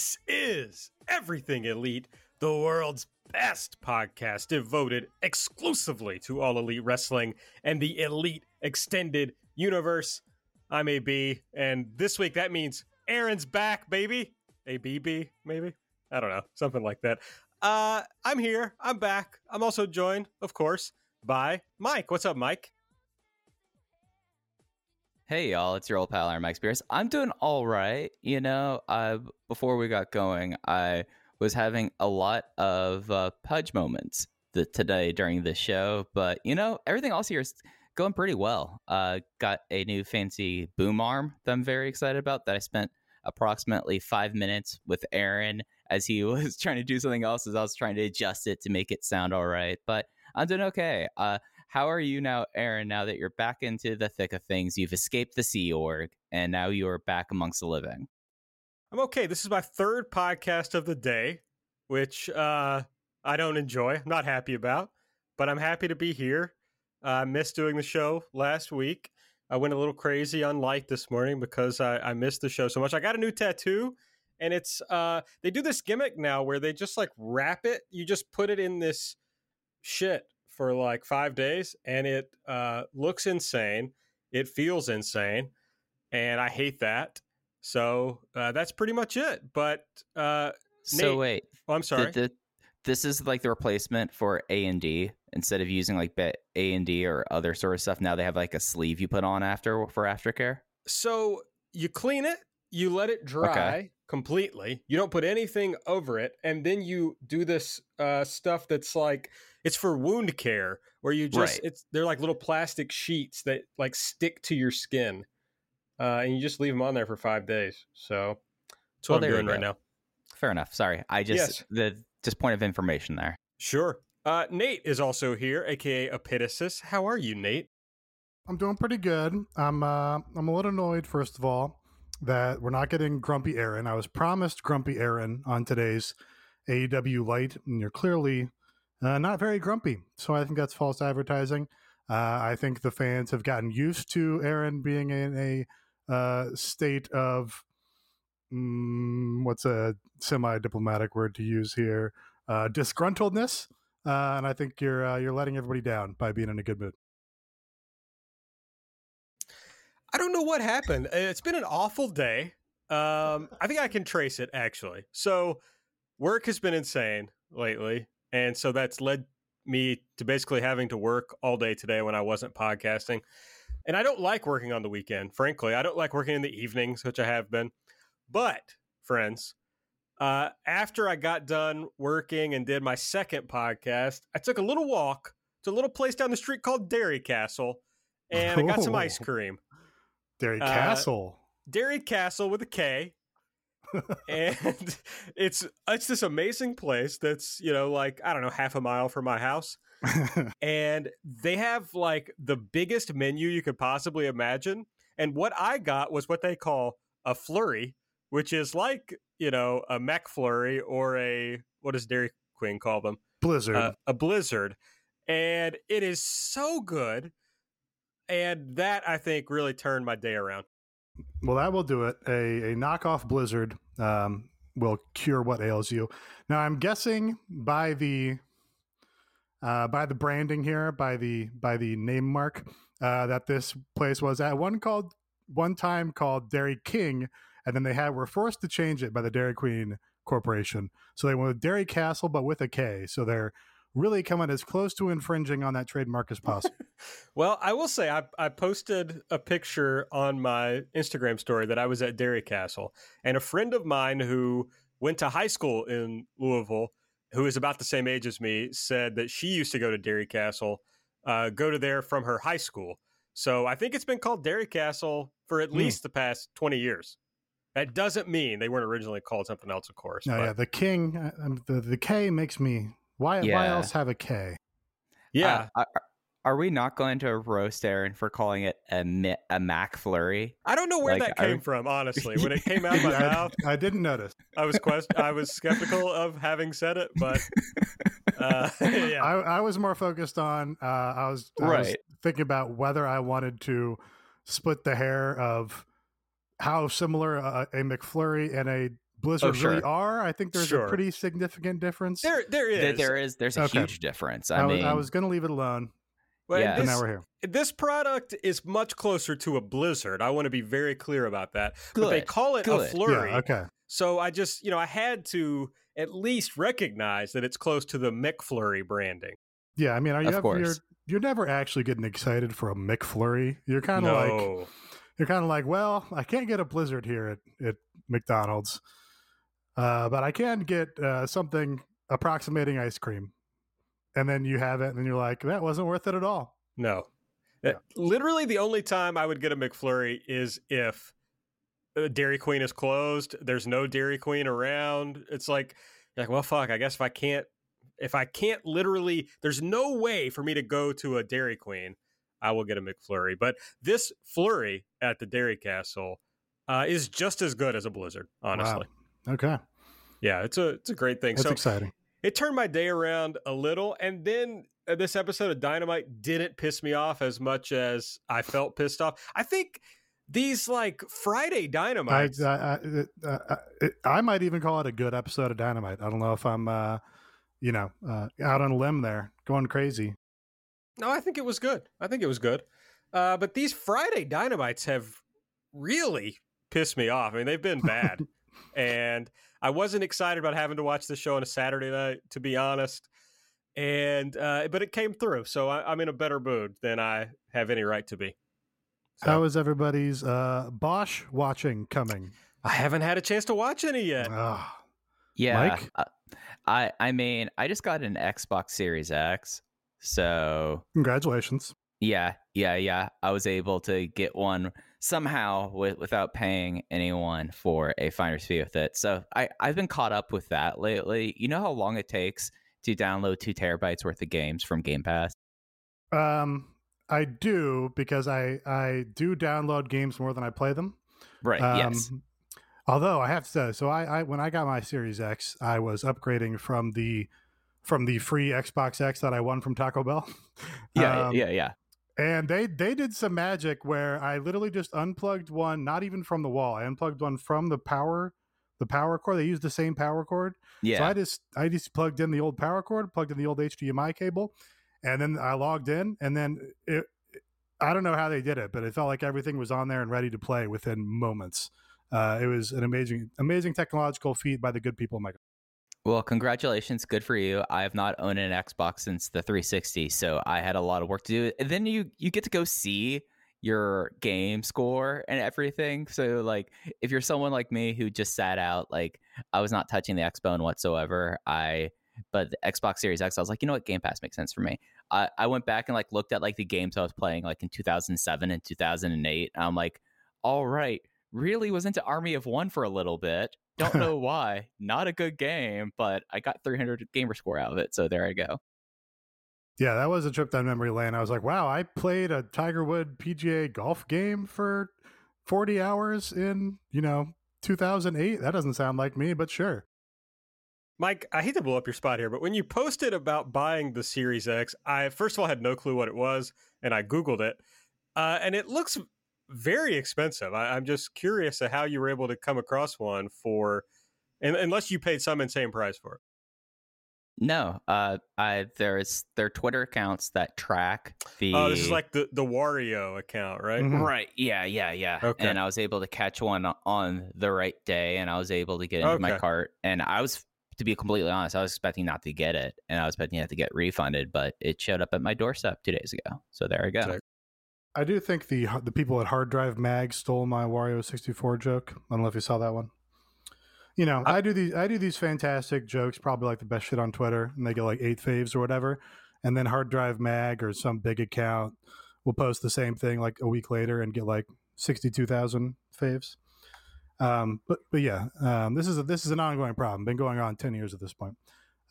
This is Everything Elite, the world's best podcast devoted exclusively to all elite wrestling and the elite extended universe. I'm AB, and this week that means Aaron's back, baby. ABB, maybe? I don't know, something like that. Uh, I'm here. I'm back. I'm also joined, of course, by Mike. What's up, Mike? Hey y'all, it's your old pal Aaron Mike Spears. I'm doing all right. You know, uh, before we got going, I was having a lot of uh, pudge moments th- today during the show, but you know, everything else here is going pretty well. Uh, got a new fancy boom arm that I'm very excited about. That I spent approximately five minutes with Aaron as he was trying to do something else as I was trying to adjust it to make it sound all right. But I'm doing okay. Uh, how are you now, Aaron? Now that you're back into the thick of things, you've escaped the Sea Org, and now you are back amongst the living. I'm okay. This is my third podcast of the day, which uh, I don't enjoy. I'm not happy about, but I'm happy to be here. Uh, I missed doing the show last week. I went a little crazy on light this morning because I, I missed the show so much. I got a new tattoo, and it's uh, they do this gimmick now where they just like wrap it. You just put it in this shit for like five days, and it uh, looks insane. It feels insane, and I hate that. So uh, that's pretty much it. But uh, So Nate- wait, oh, I'm sorry. th- th- this is like the replacement for A and D. Instead of using like bit A and D or other sort of stuff, now they have like a sleeve you put on after for aftercare. So you clean it, you let it dry completely. You don't put anything over it, and then you do this uh, stuff that's like it's for wound care, where you just Right. it's they're like little plastic sheets that like stick to your skin, uh, and you just leave them on there for five days. So that's Well, what there I'm doing right now. Fair enough. Sorry, I just Yes. the just point of information there. Sure. Uh, Nate is also here, aka Epitasis. How are you, Nate? I'm doing pretty good. I'm uh, I'm a little annoyed, first of all, that we're not getting Grumpy Aaron. I was promised Grumpy Aaron on today's AEW Light, and you're clearly uh, not very grumpy. So I think that's false advertising. Uh, I think the fans have gotten used to Aaron being in a uh, state of mm, what's a semi-diplomatic word to use here? Uh, disgruntledness. Uh, and I think you're uh, you're letting everybody down by being in a good mood. I don't know what happened. It's been an awful day. Um, I think I can trace it actually. So, work has been insane lately, and so that's led me to basically having to work all day today when I wasn't podcasting. And I don't like working on the weekend, frankly. I don't like working in the evenings, which I have been. But, friends, uh, after I got done working and did my second podcast, I took a little walk to a little place down the street called Dairy Kastle, and I got some Oh. ice cream. Derry Uh, Castle. Dairy Kastle with a K. and it's it's this amazing place that's, you know, like, I don't know, half a mile from my house. And they have like the biggest menu you could possibly imagine. And what I got was what they call a flurry, which is like, you know, a McFlurry or a what does Dairy Queen call them? Blizzard. uh, a blizzard and it is so good and that i think really turned my day around well, that will do it. A, a knockoff Blizzard um, will cure what ails you. Now, I'm guessing by the uh, by the branding here, by the by the name mark, uh, that this place was at one called one time called Dairy King, and then they had were forced to change it by the Dairy Queen Corporation. So they went with Dairy Kastle, but with a K. So they're really coming as close to infringing on that trademark as possible. well i will say I, I posted a picture on my instagram story that i was at Dairy Kastle and a friend of mine who went to high school in louisville who is about the same age as me said that she used to go to Dairy Kastle uh, go to there from her high school so i think it's been called Dairy Kastle for at Hmm. least the past 20 years That doesn't mean they weren't originally called something else, of course. No, yeah, the king, uh, um, the the K makes me. Why? Why else have a K? yeah. Uh, are, are we not going to roast Aaron for calling it a Mi- a Mac Flurry? I don't know where like, that I- came from, honestly. When it came out of my I, mouth, I didn't notice. I was quest- I was skeptical of having said it, but uh, yeah, I, I was more focused on. Uh, I was I was Right. thinking about whether I wanted to split the hair of how similar a, a McFlurry and a Blizzard oh, really sure. are. I think there's Sure. a pretty significant difference. there there There, is. there is there's a Okay. huge difference. I, I, was, mean, I was going to leave it alone, But Yeah. but this, now we're here. this product is much closer to a Blizzard. I want to be very clear about that. But they call it a flurry. Yeah. Okay. So I just, you know, I had to at least recognize that it's close to the McFlurry branding. Yeah. I mean, are you Of ever, you're course. you're never actually getting excited for a McFlurry. You're kind of like you're kind of like, well, I can't get a Blizzard here at, at McDonald's, uh, but I can get uh, something approximating ice cream. And then you have it, and then you're like, that wasn't worth it at all. No. Yeah. Literally, the only time I would get a McFlurry is if uh, Dairy Queen is closed. There's no Dairy Queen around. It's like, like, well, fuck. I guess if I can't, if I can't literally, there's no way for me to go to a Dairy Queen. I will get a McFlurry. But this flurry at the Dairy Kastle uh, is just as good as a Blizzard. Honestly, Okay, yeah, it's a it's a great thing. that's so exciting. it turned my day around a little and then uh, this episode of dynamite didn't piss me off as much as i felt pissed off i think these like friday I, dynamites I, I, uh, I might even call it a good episode of Dynamite. I don't know if I'm, uh, you know, uh, out on a limb there, going crazy. no i think it was good i think it was good uh, but these friday dynamites have really pissed me off i mean they've been bad and i wasn't excited about having to watch the show on a saturday night to be honest and uh, but it came through so I, i'm in a better mood than i have any right to be So- How is everybody's uh, Bosch watching coming? I haven't had a chance to watch any yet. Ah, yeah. Mike? uh, I I mean, I just got an Xbox Series X, so congratulations. yeah, yeah, yeah. I was able to get one somehow with, without paying anyone for a finder's fee with it. So I I've been caught up with that lately. You know how long it takes to download two terabytes worth of games from Game Pass? Um, I do because I I do download games more than I play them. Right. Um, yes. Although I have to say, so I, I when I got my Series X, I was upgrading from the from the free Xbox X that I won from Taco Bell. Yeah. Um, yeah. Yeah. And they they did some magic where I literally just unplugged one, not even from the wall. I unplugged one from the power the power cord. They used the same power cord. Yeah. So I just I just plugged in the old power cord, plugged in the old HDMI cable, and then I logged in, and then it. I don't know how they did it, but it felt like everything was on there and ready to play within moments. Uh, it was an amazing, amazing technological feat by the good people. Mike, Well, congratulations. Good for you. I have not owned an Xbox since the 360, so I had a lot of work to do. And then you you get to go see your game score and everything. So like if you're someone like me who just sat out, like I was not touching the Xbone whatsoever. I but the Xbox Series X, I was like, you know what, Game Pass makes sense for me. I, I went back and like looked at like the games I was playing like in 2007 and 2008. And I'm like, all right, really was into Army of One for a little bit. Don't know why. Not a good game, but I got 300 gamer score out of it. So there I go. yeah, that was a trip down memory lane. I was like, wow, I played a Tiger Wood PGA golf game for forty hours in you know 2008. That doesn't sound like me, but sure. Mike, I hate to blow up your spot here, but when you posted about buying the Series X, I first of all had no clue what it was, and I Googled it. Uh, and it looks very expensive. I, I'm just curious of how you were able to come across one for, and, unless you paid some insane price for it. No, uh, I there's their Twitter accounts that track the. Oh, this is like the, the Wario account, right? Mhm. Right. Yeah. Yeah. Yeah. Okay. And I was able to catch one on the right day, and I was able to get into my cart. And I was, to be completely honest, I was expecting not to get it, and I was expecting it to get refunded, but it showed up at my doorstep two days ago. So there I go. I do think the the people at Hard Drive Mag stole my Wario 64 joke. I don't know if you saw that one. You know, I, do these I do these fantastic jokes, probably like the best shit on Twitter, and they get like eight faves or whatever. And then Hard Drive Mag or some big account will post the same thing like a week later and get like 62,000 faves. Um, but but yeah, um, this is a, this is an ongoing problem. Been going on ten years at this point.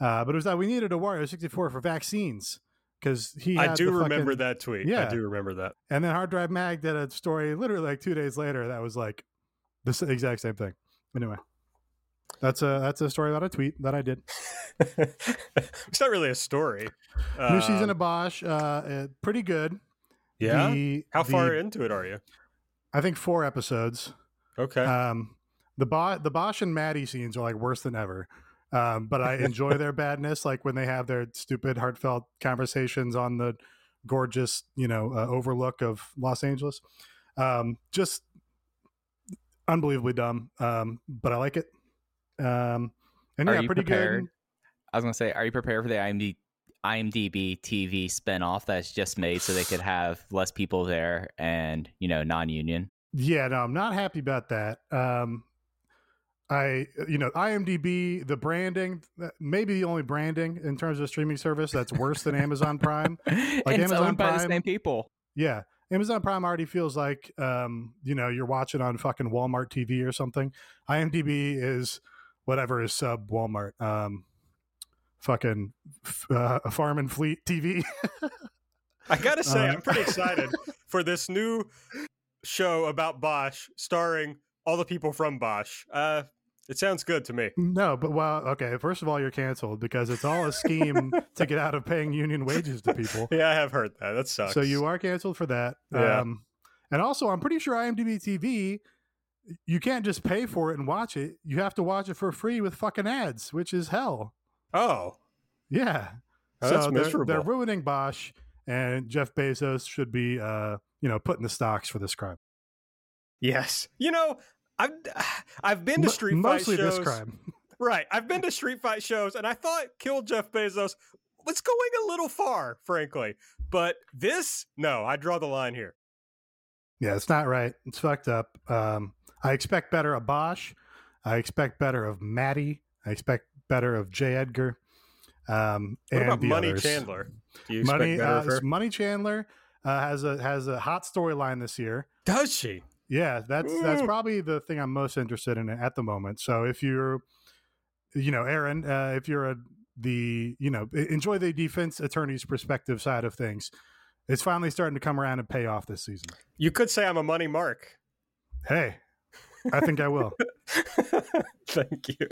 Uh, but it was that we needed a Wario sixty four for vaccines because he. I do remember fucking- that tweet. Yeah. I do remember that. And then Hard Drive Mag did a story literally like two days later that was like the exact same thing. Anyway, that's a that's a story about a tweet that I did. it's not really a story. New season Um, of Bosch, uh, uh, pretty good. yeah. The- How far the- into it are you? I think four episodes. Okay. Um, the Bo- the Bosch and Maddie scenes are like worse than ever. Um, but I enjoy their badness, like when they have their stupid, heartfelt conversations on the gorgeous, you know, uh, overlook of Los Angeles. Um, just unbelievably dumb, um, but I like it. Um, and Are yeah, pretty prepared? good. I was gonna say, are you prepared for the IMD, IMDb TV spinoff that's just made so they could have less people there and you know non-union? Yeah, no, I'm not happy about that. Um, I, you know, IMDb, the branding, maybe the only branding in terms of streaming service that's worse than Amazon Prime. Like it's Amazon owned by the Prime- same people. Yeah. Amazon Prime already feels like, um, you know, you're watching on fucking Walmart TV or something. IMDb is whatever is sub Walmart. Um, fucking f- uh, Farm and Fleet TV. I gotta say, uh, I'm pretty excited for this new show about Bosch, starring all the people from Bosch. Uh, it sounds good to me. no, but well, okay. First of all, you're canceled because it's all a scheme to get out of paying union wages to people. Yeah, I have heard that. That sucks. So you are canceled for that. Yeah. Um, and also, I'm pretty sure IMDb TV, you can't just pay for it and watch it. You have to watch it for free with fucking ads, which is hell. Oh, Yeah. Oh, that's so they're, miserable. they're ruining Bosch, and Jeff Bezos should be, uh, you know, putting the stocks for this crime. yes. You know, I've I've been to street fight mostly shows. this crime. Right. I've been to street fight shows, and I thought kill Jeff Bezos was going a little far, frankly. But this, no, I draw the line here. Yeah, it's not right. It's fucked up. Um, I expect better of Bosch. I expect better of Maddie. I expect better of J. Edgar. Um, What and about Money others. Chandler? Do you expect Money, better uh? Money Chandler uh, has a has a hot storyline this year. Does she? Yeah, that's that's probably the thing I'm most interested in at the moment. So if you're, you know, Aaron, uh, if you're a the you know enjoy the defense attorney's perspective side of things, it's finally starting to come around and pay off this season. You could say I'm a money mark. Hey, I think I will. Thank you.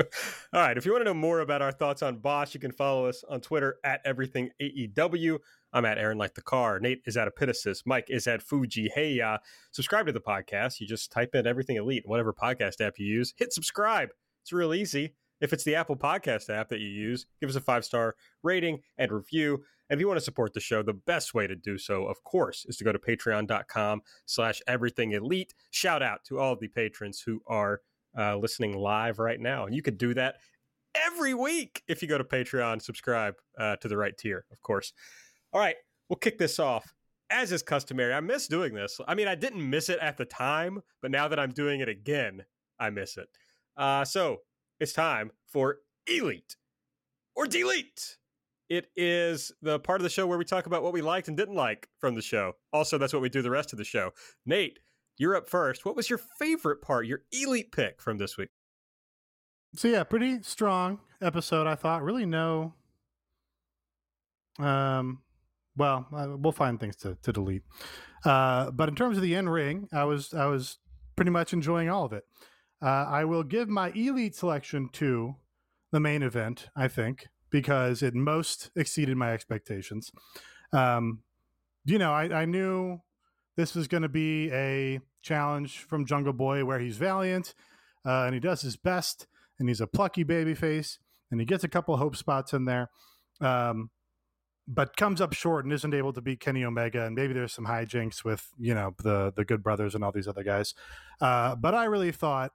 All right. If you want to know more about our thoughts on Bosch, you can follow us on Twitter at everything AEW. I'm at Aaron Like the Car. Nate is at Epitasis. Mike is at Fuji. Hey, uh, subscribe to the podcast. You just type in everything elite, whatever podcast app you use. Hit subscribe. It's real easy. If it's the Apple Podcast app that you use, give us a five star rating and review. And if you want to support the show, the best way to do so, of course, is to go to patreon.com slash everything elite. Shout out to all the patrons who are uh, listening live right now. And you could do that every week if you go to Patreon, subscribe uh, to the right tier, of course. All right, we'll kick this off. As is customary, I miss doing this. I mean, I didn't miss it at the time, but now that I'm doing it again, I miss it. Uh, so it's time for Elite or Delete. It is the part of the show where we talk about what we liked and didn't like from the show. Also, that's what we do the rest of the show. Nate, you're up first. What was your favorite part, your elite pick from this week? So yeah, pretty strong episode. I thought really no. Um, well, uh, we'll find things to to delete. Uh, but in terms of the in ring, I was I was pretty much enjoying all of it. Uh, I will give my elite selection to the main event. I think because it most exceeded my expectations. Um, you know, I, I knew this was going to be a challenge from Jungle Boy where he's valiant uh, and he does his best and he's a plucky baby face and he gets a couple hope spots in there um, but comes up short and isn't able to beat kenny omega and maybe there's some hijinks with you know the the good brothers and all these other guys. Uh, but i really thought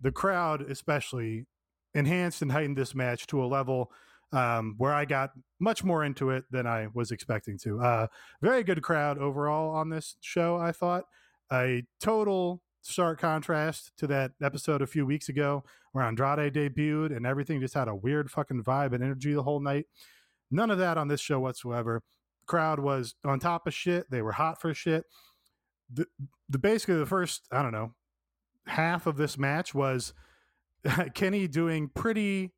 the crowd especially enhanced and heightened this match to a level um, where i got much more into it than i was expecting to. Uh, very good crowd overall on this show i thought. A total stark contrast to that episode a few weeks ago where Andrade debuted and everything just had a weird fucking vibe and energy the whole night. None of that on this show whatsoever. Crowd was on top of shit. They were hot for shit. The, the basically the first I don't know half of this match was Kenny doing pretty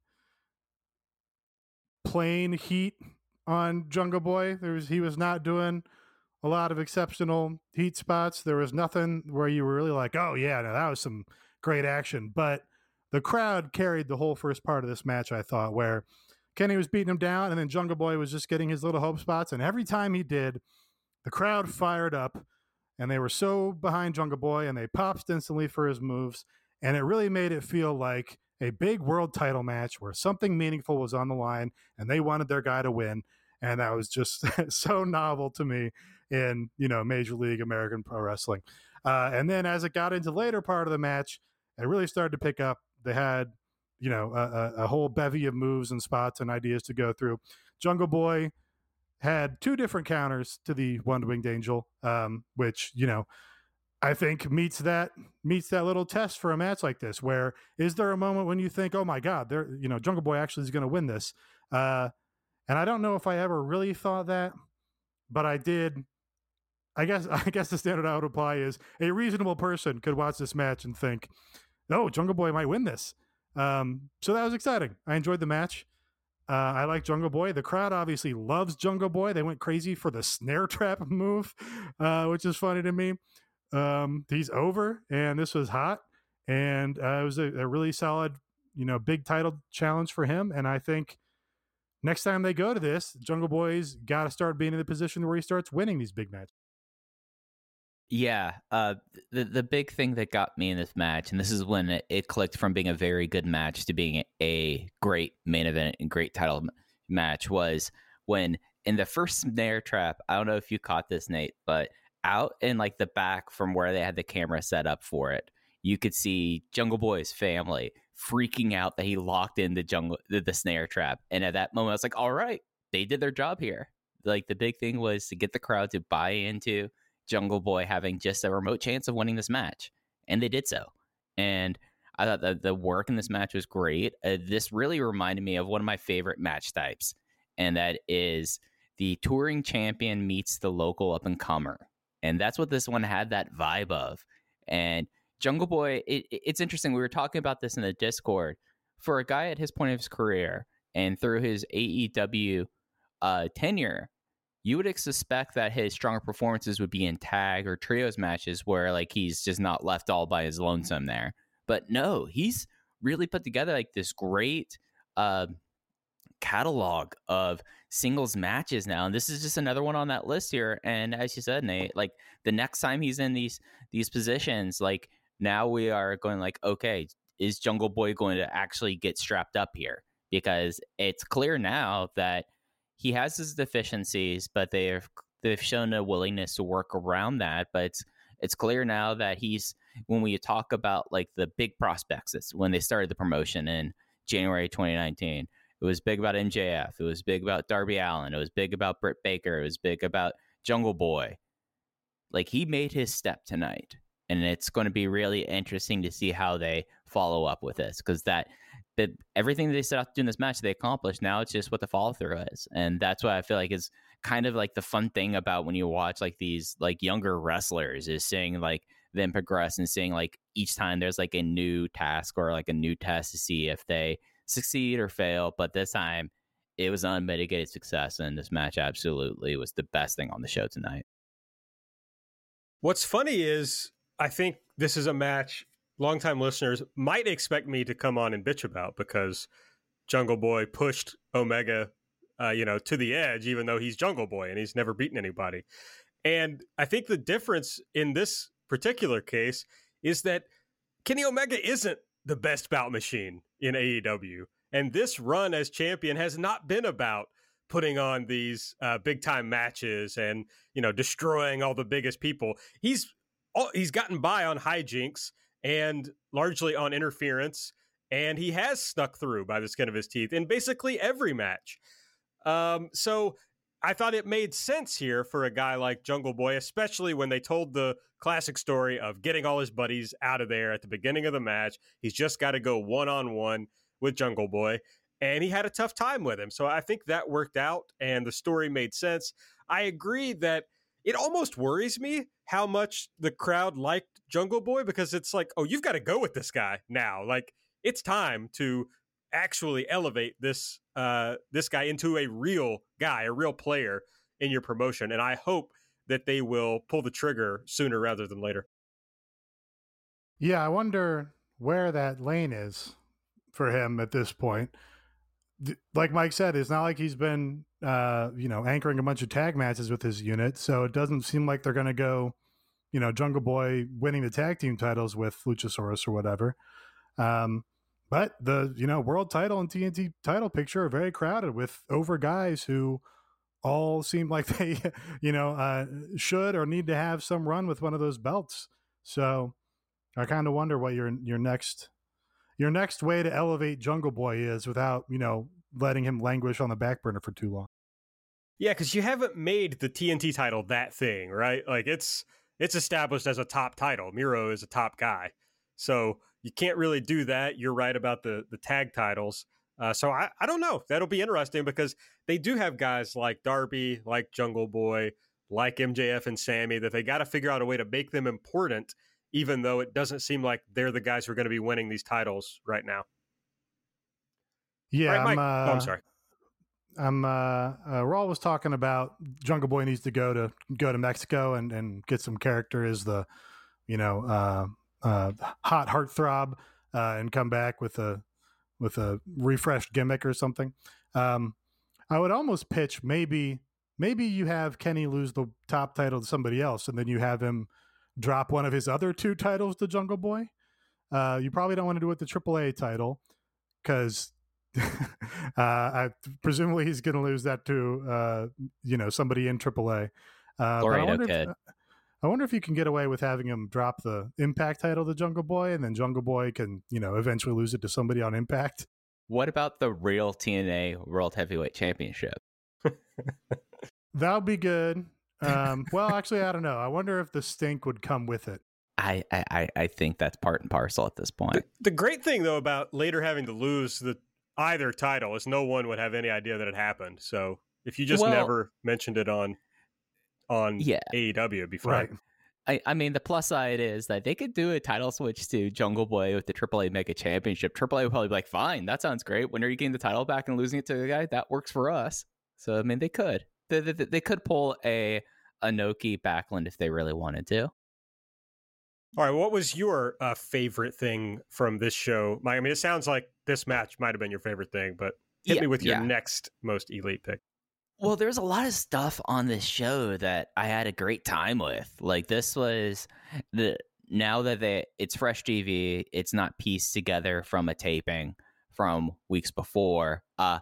plain heat on Jungle Boy. There was he was not doing a lot of exceptional heat spots. There was nothing where you were really like, "Oh yeah, no, that was some great action." But the crowd carried the whole first part of this match. I thought where Kenny was beating him down, and then Jungle Boy was just getting his little hope spots, and every time he did, the crowd fired up, and they were so behind Jungle Boy, and they popped instantly for his moves, and it really made it feel like a big world title match where something meaningful was on the line, and they wanted their guy to win, and that was just so novel to me in you know Major League American Pro Wrestling. Uh, and then as it got into later part of the match, it really started to pick up. They had you know a, a whole bevy of moves and spots and ideas to go through. Jungle Boy had two different counters to the one winged angel, um, which you know I think meets that meets that little test for a match like this. Where is there a moment when you think, oh my god, there you know Jungle Boy actually is going to win this? Uh, and I don't know if I ever really thought that, but I did. I guess I guess the standard I would apply is a reasonable person could watch this match and think, "Oh, Jungle Boy might win this." Um, so that was exciting. I enjoyed the match. Uh, I like Jungle Boy. The crowd obviously loves Jungle Boy. They went crazy for the snare trap move, uh, which is funny to me. Um, he's over, and this was hot, and uh, it was a, a really solid, you know, big title challenge for him. And I think next time they go to this, Jungle Boy's got to start being in the position where he starts winning these big matches. Yeah, uh, the the big thing that got me in this match, and this is when it, it clicked from being a very good match to being a great main event and great title match, was when in the first snare trap. I don't know if you caught this, Nate, but out in like the back from where they had the camera set up for it, you could see Jungle Boy's family freaking out that he locked in the jungle the, the snare trap. And at that moment, I was like, all right, they did their job here. Like the big thing was to get the crowd to buy into Jungle Boy having just a remote chance of winning this match, and they did so. And I thought that the work in this match was great. Uh, this really reminded me of one of my favorite match types, and that is the touring champion meets the local up and comer, and that's what this one had that vibe of. And Jungle Boy, it, it's interesting. We were talking about this in the Discord. For a guy at his point of his career and through his AEW uh, tenure, you would suspect that his stronger performances would be in tag or trios matches where like he's just not left all by his lonesome there. But no, he's really put together like this great uh, catalog of singles matches now, and this is just another one on that list here. And as you said, Nate, like the next time he's in these these positions, like now we are going like, okay, is Jungle Boy going to actually get strapped up here? Because it's clear now that he has his deficiencies, but they've they've shown a willingness to work around that. But it's it's clear now that he's when we talk about like the big prospects, it's when they started the promotion in January 2019. It was big about MJF. It was big about Darby Allin. It was big about Britt Baker. It was big about Jungle Boy. Like he made his step tonight, and it's going to be really interesting to see how they follow up with this because that that everything they set out to do in this match they accomplished. Now it's just what the follow through is, and that's what I feel like is kind of like the fun thing about when you watch like these like younger wrestlers is seeing like them progress and seeing like each time there's like a new task or like a new test to see if they succeed or fail. But this time it was unmitigated success, and this match absolutely was the best thing on the show tonight. What's funny is I think this is a match longtime listeners might expect me to come on and bitch about because Jungle Boy pushed Omega, uh, you know, to the edge, even though he's Jungle Boy and he's never beaten anybody. And I think the difference in this particular case is that Kenny Omega isn't the best bout machine in AEW. And this run as champion has not been about putting on these uh, big time matches and, you know, destroying all the biggest people. He's he's gotten by on hijinks and largely on interference. And he has snuck through by the skin of his teeth in basically every match. Um, so I thought it made sense here for a guy like Jungle Boy, especially when they told the classic story of getting all his buddies out of there at the beginning of the match. He's just got to go one on one with Jungle Boy. And he had a tough time with him. So I think that worked out and the story made sense. I agree that it almost worries me how much the crowd liked Jungle Boy because it's like, oh, you've got to go with this guy now. Like it's time to actually elevate this uh this guy into a real guy, a real player in your promotion. And I hope that they will pull the trigger sooner rather than later. Yeah, I wonder where that lane is for him at this point. Like Mike said, it's not like he's been, uh, you know, anchoring a bunch of tag matches with his unit, so it doesn't seem like they're going to go, you know, Jungle Boy winning the tag team titles with Luchasaurus or whatever. Um, but the you know world title and TNT title picture are very crowded with over guys who all seem like they you know uh, should or need to have some run with one of those belts. So I kind of wonder what your your next your next way to elevate Jungle Boy is without you know letting him languish on the back burner for too long. Yeah, because you haven't made the TNT title that thing, right? Like it's it's established as a top title. Miro is a top guy, so you can't really do that. You're right about the the tag titles. Uh, so I, I don't know. That'll be interesting because they do have guys like Darby, like Jungle Boy, like MJF and Sammy that they got to figure out a way to make them important even though it doesn't seem like they're the guys who are going to be winning these titles right now. Yeah, right, I'm, uh, oh, I'm sorry. I'm uh, uh Raw was talking about Jungle Boy needs to go to go to Mexico and and get some character as the you know uh uh hot heartthrob uh and come back with a with a refreshed gimmick or something. Um I would almost pitch maybe maybe you have Kenny lose the top title to somebody else and then you have him drop one of his other two titles to Jungle Boy. Uh, you probably don't want to do it the AAA title because I, presumably he's going to lose that to uh, you know somebody in AAA. Uh, but I wonder, if, I wonder if you can get away with having him drop the Impact title to Jungle Boy, and then Jungle Boy can you know eventually lose it to somebody on Impact. What about the real TNA World Heavyweight Championship? that would be good. Um, well, actually, I don't know. I wonder if the stink would come with it. I, I, I think that's part and parcel at this point. The, the, great thing though about later having to lose the either title is no one would have any idea that it happened. So if you just well, never mentioned it on on yeah. AEW, it'd be fine. Right. I, I mean, the plus side is that they could do a title switch to Jungle Boy with the AAA Mega Championship. AAA would probably be like, fine, that sounds great. When are you getting the title back and losing it to the guy? That works for us. So, I mean, they could. They, they, they could pull a Inoki Backlund if they really wanted to. All right, what was your uh, favorite thing from this show? Mike, I mean, it sounds like this match might have been your favorite thing, but hit yeah, me with your yeah. next most elite pick. Well, there's a lot of stuff on this show that I had a great time with. Like this was the now that they it's fresh TV, it's not pieced together from a taping from weeks before. Uh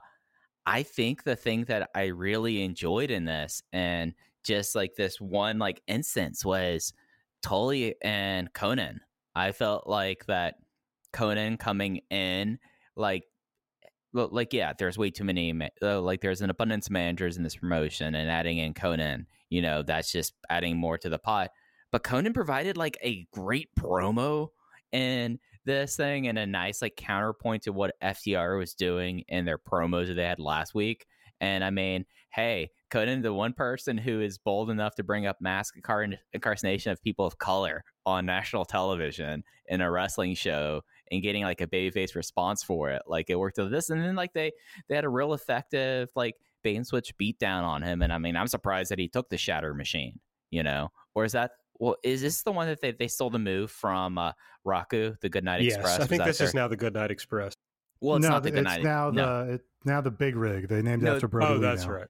I think the thing that I really enjoyed in this and just like this one like instance was Tully and Konnan. I felt like that Konnan coming in like like yeah, there's way too many uh, like there's an abundance of managers in this promotion and adding in Konnan you know, that's just adding more to the pot. But Konnan provided like a great promo in this thing and a nice like counterpoint to what FTR was doing in their promos that they had last week. And I mean, hey, Konnan the one person who is bold enough to bring up mass incarnation of people of color on national television in a wrestling show and getting like a babyface response for it. Like it worked with this, and then like they they had a real effective like bait and switch beatdown on him. And I mean, I'm surprised that he took the Shatter Machine. You know, or is that well, is this the one that they, they stole the move from uh, Raku, the Goodnight yes, Express? I think this their... is now the Goodnight Express. Well, it's no, not the Goodnight. It's now no. the it's now the Big Rig. They named no, after Brody. Oh, that's now. right.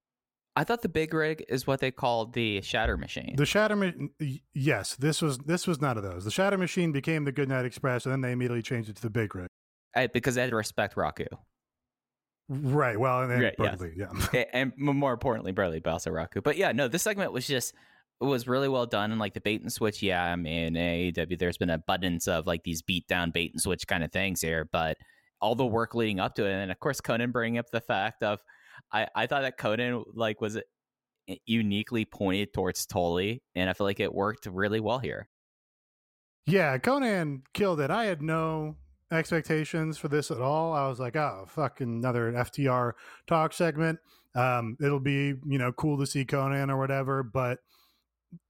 I thought the big rig is what they called the Shatter Machine. The Shatter Machine, yes, this was this was none of those. The Shatter Machine became the Goodnight Express, and then they immediately changed it to the Big Rig. I, because they had to respect Raku. Right. Well, and then right, Bradley, yes. yeah, and more importantly, Bradley, but also Raku. But yeah, no, this segment was just was really well done and like the bait and switch. Yeah, I mean AEW, there's been abundance of like these beat down bait and switch kind of things here, but all the work leading up to it, and of course Konnan bringing up the fact of I, I thought that Konnan like was uniquely pointed towards Tully, and I feel like it worked really well here. Yeah, Konnan killed it. I had no expectations for this at all. I was like, oh, fucking another FTR talk segment. Um, it'll be, you know, cool to see Konnan or whatever, but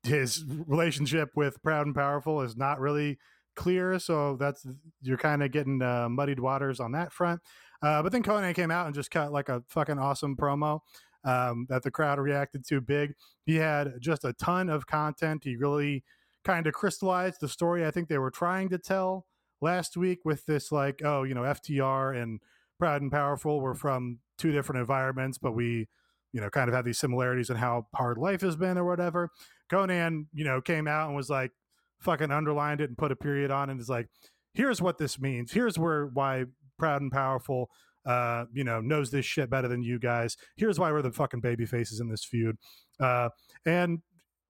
his relationship with Proud and Powerful is not really clear. So that's you're kind of getting uh, muddied waters on that front. Uh, but then Konnan came out and just cut like a fucking awesome promo um, that the crowd reacted to big. He had just a ton of content. He really kind of crystallized the story I think they were trying to tell last week with this like, oh, you know, FTR and Proud and Powerful were from two different environments, but we, you know, kind of have these similarities in how hard life has been or whatever. Konnan, you know, came out and was like, fucking underlined it and put a period on and is like, here's what this means. Here's where why Proud and Powerful uh, you know, knows this shit better than you guys. Here's why we're the fucking baby faces in this feud. Uh, and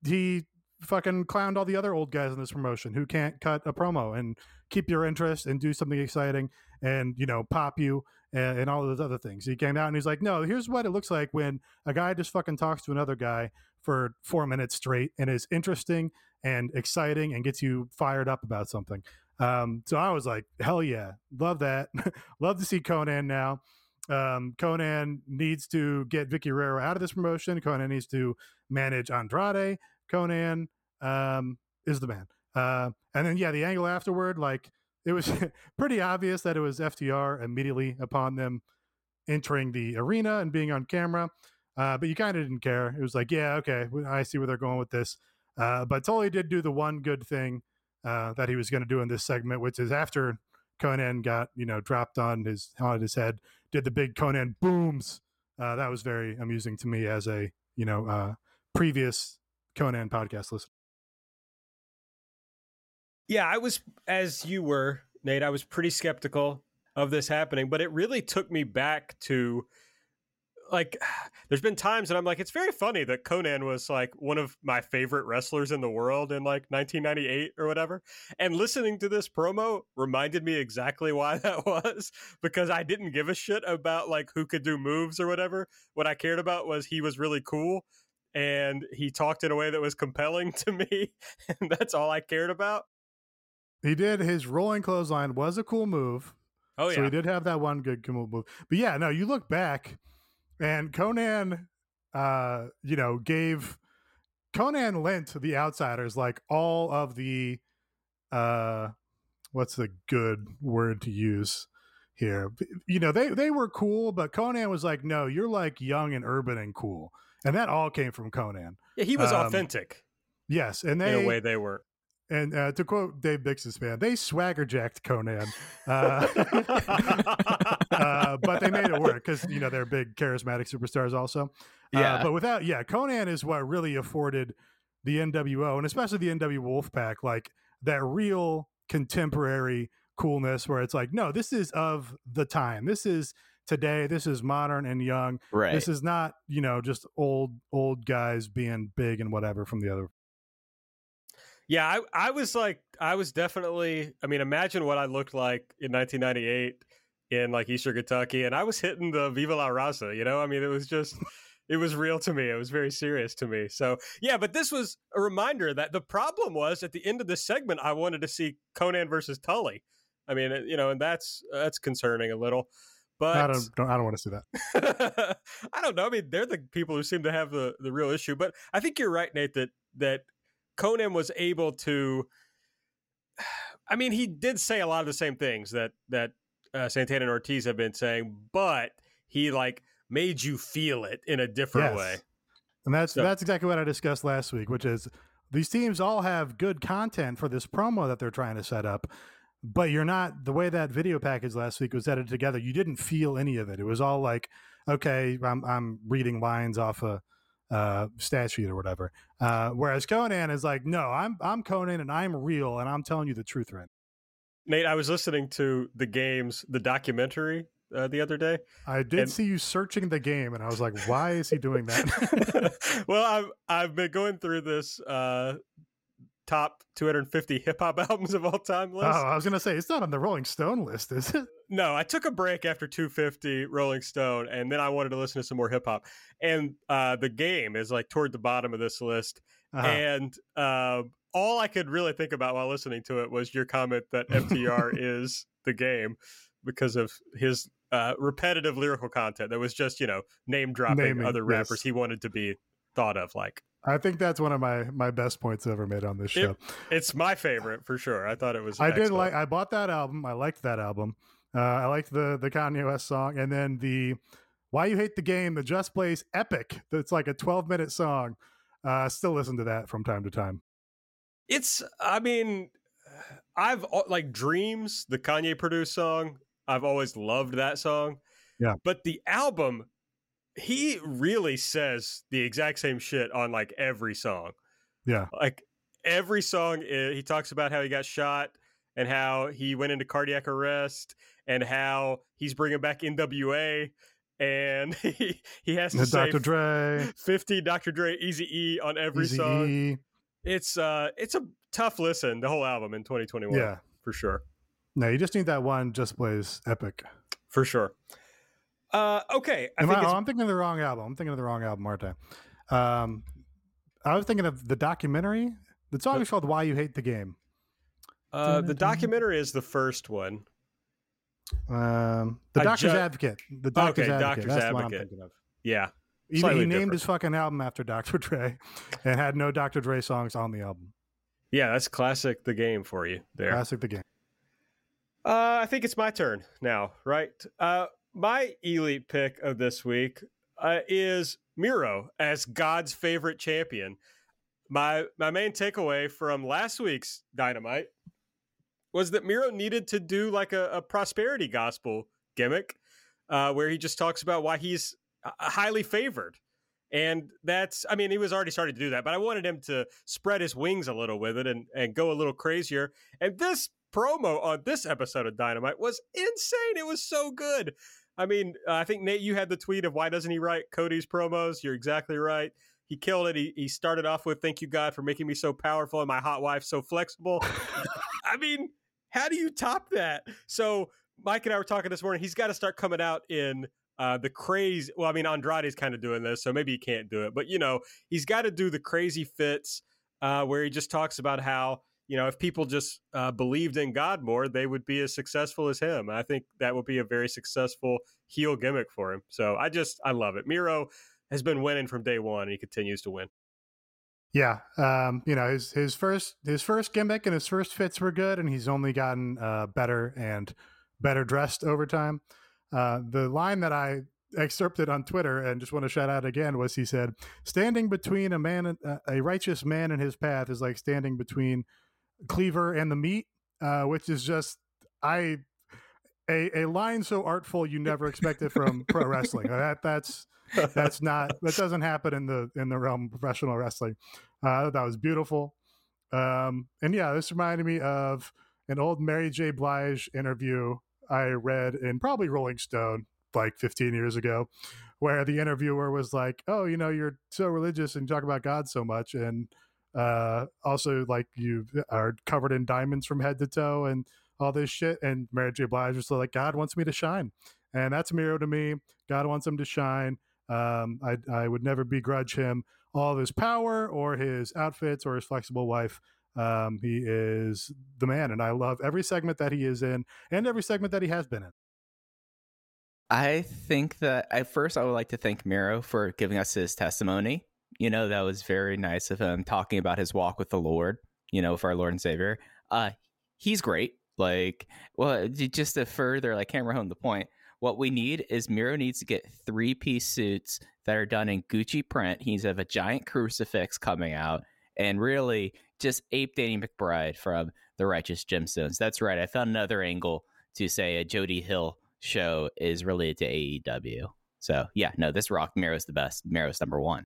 he fucking clowned all the other old guys in this promotion who can't cut a promo and keep your interest and do something exciting and you know pop you and, and, all those other things. He came out and he's like, "No, here's what it looks like when a guy just fucking talks to another guy for four minutes straight and is interesting and exciting and gets you fired up about something." Um, so I was like, "Hell yeah, love that, love to see Konnan now." Um, Konnan needs to get Vickie Guerrero out of this promotion. Konnan needs to manage Andrade. Konnan um, is the man. Uh, and then yeah, the angle afterward, like it was pretty obvious that it was FTR immediately upon them entering the arena and being on camera. Uh, but you kind of didn't care. It was like, yeah, okay, I see where they're going with this. Uh, but Tully did do the one good thing uh, that he was going to do in this segment, which is after Konnan got you know dropped on his on his head, did the big Konnan booms. Uh, that was very amusing to me as a you know uh, previous Konnan podcast listener. Yeah, I was as you were, Nate. I was pretty skeptical of this happening, but it really took me back to like there's been times that I'm like, it's very funny that Konnan was like one of my favorite wrestlers in the world in like 1998 or whatever. And listening to this promo reminded me exactly why that was because I didn't give a shit about like who could do moves or whatever. What I cared about was he was really cool and he talked in a way that was compelling to me. And that's all I cared about. He did. His rolling clothesline was a cool move. Oh, yeah. So he did have that one good move. But yeah, no, you look back and Konnan, uh, you know, gave Konnan lent the outsiders like all of the, uh, what's the good word to use here? You know, they they were cool, but Konnan was like, no, you're like young and urban and cool, and that all came from Konnan. Yeah, he was um, authentic. Yes, and they in a way they were. And uh, to quote Dave Bixenspan, they swagger jacked Konnan, uh, uh, but they made it work because you know they're big charismatic superstars also. Uh, yeah, but without yeah, Konnan is what really afforded the NWO and especially the NW Wolfpack like that real contemporary coolness where it's like, no, this is of the time. This is today. This is modern and young. Right. This is not you know just old old guys being big and whatever from the other yeah, I, I was like, I was definitely. I mean, imagine what I looked like in 1998 in like Eastern Kentucky, and I was hitting the Viva La Raza. You know, I mean, it was just. it was real to me. It was very serious to me. So yeah, but this was a reminder that the problem was at the end of this segment, I wanted to see Konnan versus Tully. I mean, you know, and that's that's concerning a little. But I don't, don't I don't want to see that. I don't know. I mean, they're the people who seem to have the the real issue. But I think you're right, Nate. That that Konnan was able to. I mean, he did say a lot of the same things that that uh, Santana and Ortiz have been saying, but he like made you feel it in a different yes. way. And that's so. that's exactly what I discussed last week, which is these teams all have good content for this promo that they're trying to set up, but you're not the way that video package last week was edited together. You didn't feel any of it. It was all like, okay, I'm I'm reading lines off a uh, stat sheet or whatever. Uh, whereas Konnan is like, no, I'm I'm Konnan and I'm real and I'm telling you the truth right. Nate, I was listening to the games, the documentary uh, the other day. I did and... see you searching the game, and I was like, "Why is he doing that?" well, I've I've been going through this uh, top 250 hip hop albums of all time list. Oh, I was gonna say it's not on the Rolling Stone list, is it? No, I took a break after 250 Rolling Stone, and then I wanted to listen to some more hip hop. And uh, the game is like toward the bottom of this list, uh-huh. and uh, all I could really think about while listening to it was your comment that FTR is the game because of his uh, repetitive lyrical content that was just you know name dropping other rappers yes. he wanted to be thought of like I think that's one of my my best points ever made on this show. It, it's my favorite for sure. I thought it was. I excellent. did like. I bought that album. I liked that album. Uh, I liked the the Kanye West song, and then the "Why You Hate the Game," the Just Blaze epic. That's like a 12 minute song. Uh, still listen to that from time to time. It's. I mean, I've like Dreams, the Kanye produced song. I've always loved that song. Yeah. But the album, he really says the exact same shit on like every song. Yeah. Like every song, eh, he talks about how he got shot and how he went into cardiac arrest and how he's bringing back NWA and he, he has to say Dr. Dre, 50 Dr. Dre Eazy E on every song. E. It's uh it's a tough listen, the whole album in 2021. Yeah. For sure. No, you just need that one Just Blaze epic. For sure. Uh okay. I Am think I, oh, I'm thinking of the wrong album. I'm thinking of the wrong album, aren't I? Um, I was thinking of the documentary. The song is called "Why You Hate the Game." uh the documentary is the first one. Um, the I Doctor's ju- Advocate. The Doctor's Okay, Advocate. Doctor's That's the one I'm Advocate. thinking of. Yeah. He, he named different. his fucking album after Dr. Dre, and had no Dr. Dre songs on the album. Yeah, that's classic the game for you there. Classic the game. Uh, I think it's my turn now, right? Uh, my elite pick of this week uh, is Miro as God's favorite champion. My my main takeaway from last week's Dynamite was that Miro needed to do like a, a prosperity gospel gimmick, uh, where he just talks about why he's uh, highly favored. And that's, I mean, he was already starting to do that, but I wanted him to spread his wings a little with it and, and go a little crazier. And this promo on this episode of Dynamite was insane. It was so good. I mean, uh, I think Nate, you had the tweet of why doesn't he write Cody's promos? You're exactly right. He killed it. He, he started off with "Thank you God for making me so powerful and my hot wife so flexible." I mean, how do you top that? So Mike and I were talking this morning. He's got to start coming out in uh, the crazy. Well, I mean, Andrade's kind of doing this, so maybe he can't do it. But you know, he's got to do the crazy fits uh, where he just talks about how you know if people just uh, believed in God more, they would be as successful as him. I think that would be a very successful heel gimmick for him. So I just I love it. Miro has been winning from day one, and he continues to win. Yeah, um, you know his his first his first gimmick and his first fits were good, and he's only gotten uh, better and better dressed over time. Uh, the line that I excerpted on Twitter and just want to shout out again was he said, "Standing between a man, and- uh, a righteous man, and his path is like standing between Cleaver and the meat," uh, which is just I a a line so artful you never expect it from pro wrestling. That that's that's not that doesn't happen in the in the realm of professional wrestling. Uh, that was beautiful. Um, and yeah, this reminded me of an old Mary J. Blige interview I read in probably Rolling Stone like 15 years ago, where the interviewer was like, "Oh, you know, you're so religious and talk about God so much, and uh, also like you are covered in diamonds from head to toe and all this shit." And Mary J. Blige was like, "God wants me to shine." And that's Miro to me. God wants him to shine. Um, I, I would never begrudge him all of his power or his outfits or his flexible wife. Um, he is the man, and I love every segment that he is in and every segment that he has been in. I think that at first I would like to thank Miro for giving us his testimony. You know, that was very nice of him talking about his walk with the Lord, you know, for our Lord and Savior. Uh he's great. Like, well, just to further like hammer home the point, what we need is Miro needs to get three piece suits that are done in Gucci print. He needs have a giant crucifix coming out and really just ape Danny McBride from the Righteous Gemstones. That's right. I found another angle to say a Jody Hill show is related to AEW. So yeah, no, this Rock Miro's the best. Miro's number one.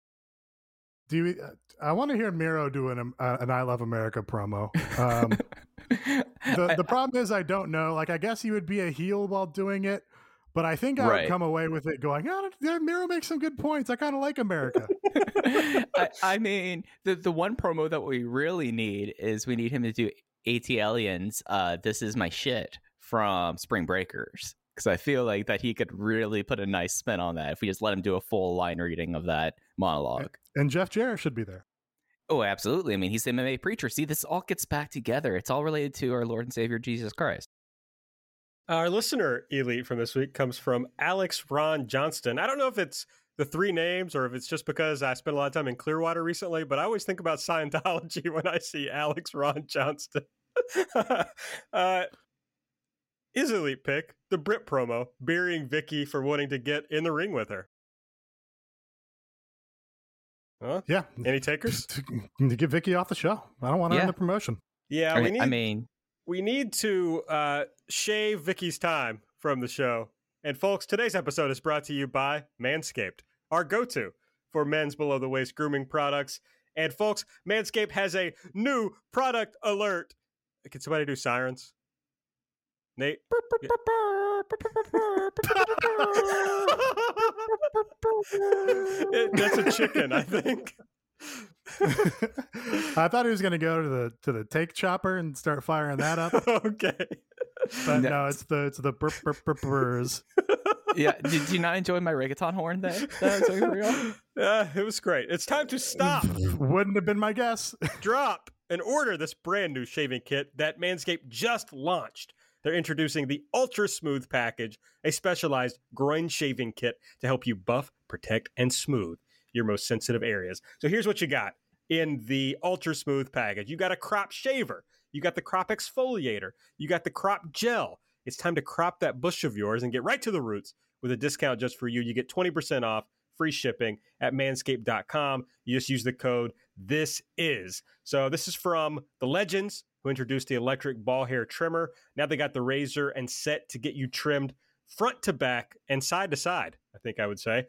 Do you? I want to hear Miro do an, uh, an "I Love America" promo. Um, the the problem is I don't know. Like, I guess he would be a heel while doing it, but I think I would come away with it going, "Oh, Miro makes some good points. I kind of like America." I, I mean, the the one promo that we really need is we need him to do AT Aliens. Uh, this is my shit from Spring Breakers because I feel like that he could really put a nice spin on that if we just let him do a full line reading of that monologue. and Jeff Jarrett should be there. Oh, absolutely. I mean, he's the MMA preacher. See, this all gets back together. It's all related to our Lord and Savior Jesus Christ. Our listener elite from this week comes from Alex Ron Johnston. I don't know if it's the three names, or if it's just because I spent a lot of time in Clearwater recently, but I always think about Scientology when I see Alex Ron Johnston. uh, is elite pick the Britt promo burying Vickie for wanting to get in the ring with her. Huh? Yeah. Any takers? to, to get Vickie off the show. I don't want to Yeah. in the promotion. Yeah, I we mean, need I mean, we need to uh, shave Vickie's time from the show. And folks, today's episode is brought to you by Manscaped, our go-to for men's below the waist grooming products. And folks, Manscaped has a new product alert. Can somebody do sirens? Nate. It- that's a chicken, I think. I thought he was going to go to the to the take chopper and start firing that up, okay. but No. no, it's the it's the burp burp burp burrs. yeah. Did you not enjoy my reggaeton horn there? That was real? Uh, it was great. It's time to stop. Wouldn't have been my guess. drop and order this brand new shaving kit that Manscaped just launched. They're introducing the Ultra Smooth Package, a specialized groin shaving kit to help you buff, protect, and smooth your most sensitive areas. So here's what you got in the Ultra Smooth Package you got a crop shaver, you got the crop exfoliator, you got the crop gel. It's time to crop that bush of yours and get right to the roots with a discount just for you. You get 20% off free shipping at manscaped.com. You just use the code this is. So this is from the legends who introduced the electric ball hair trimmer. Now they got the razor and set to get you trimmed front to back and side to side, I think I would say.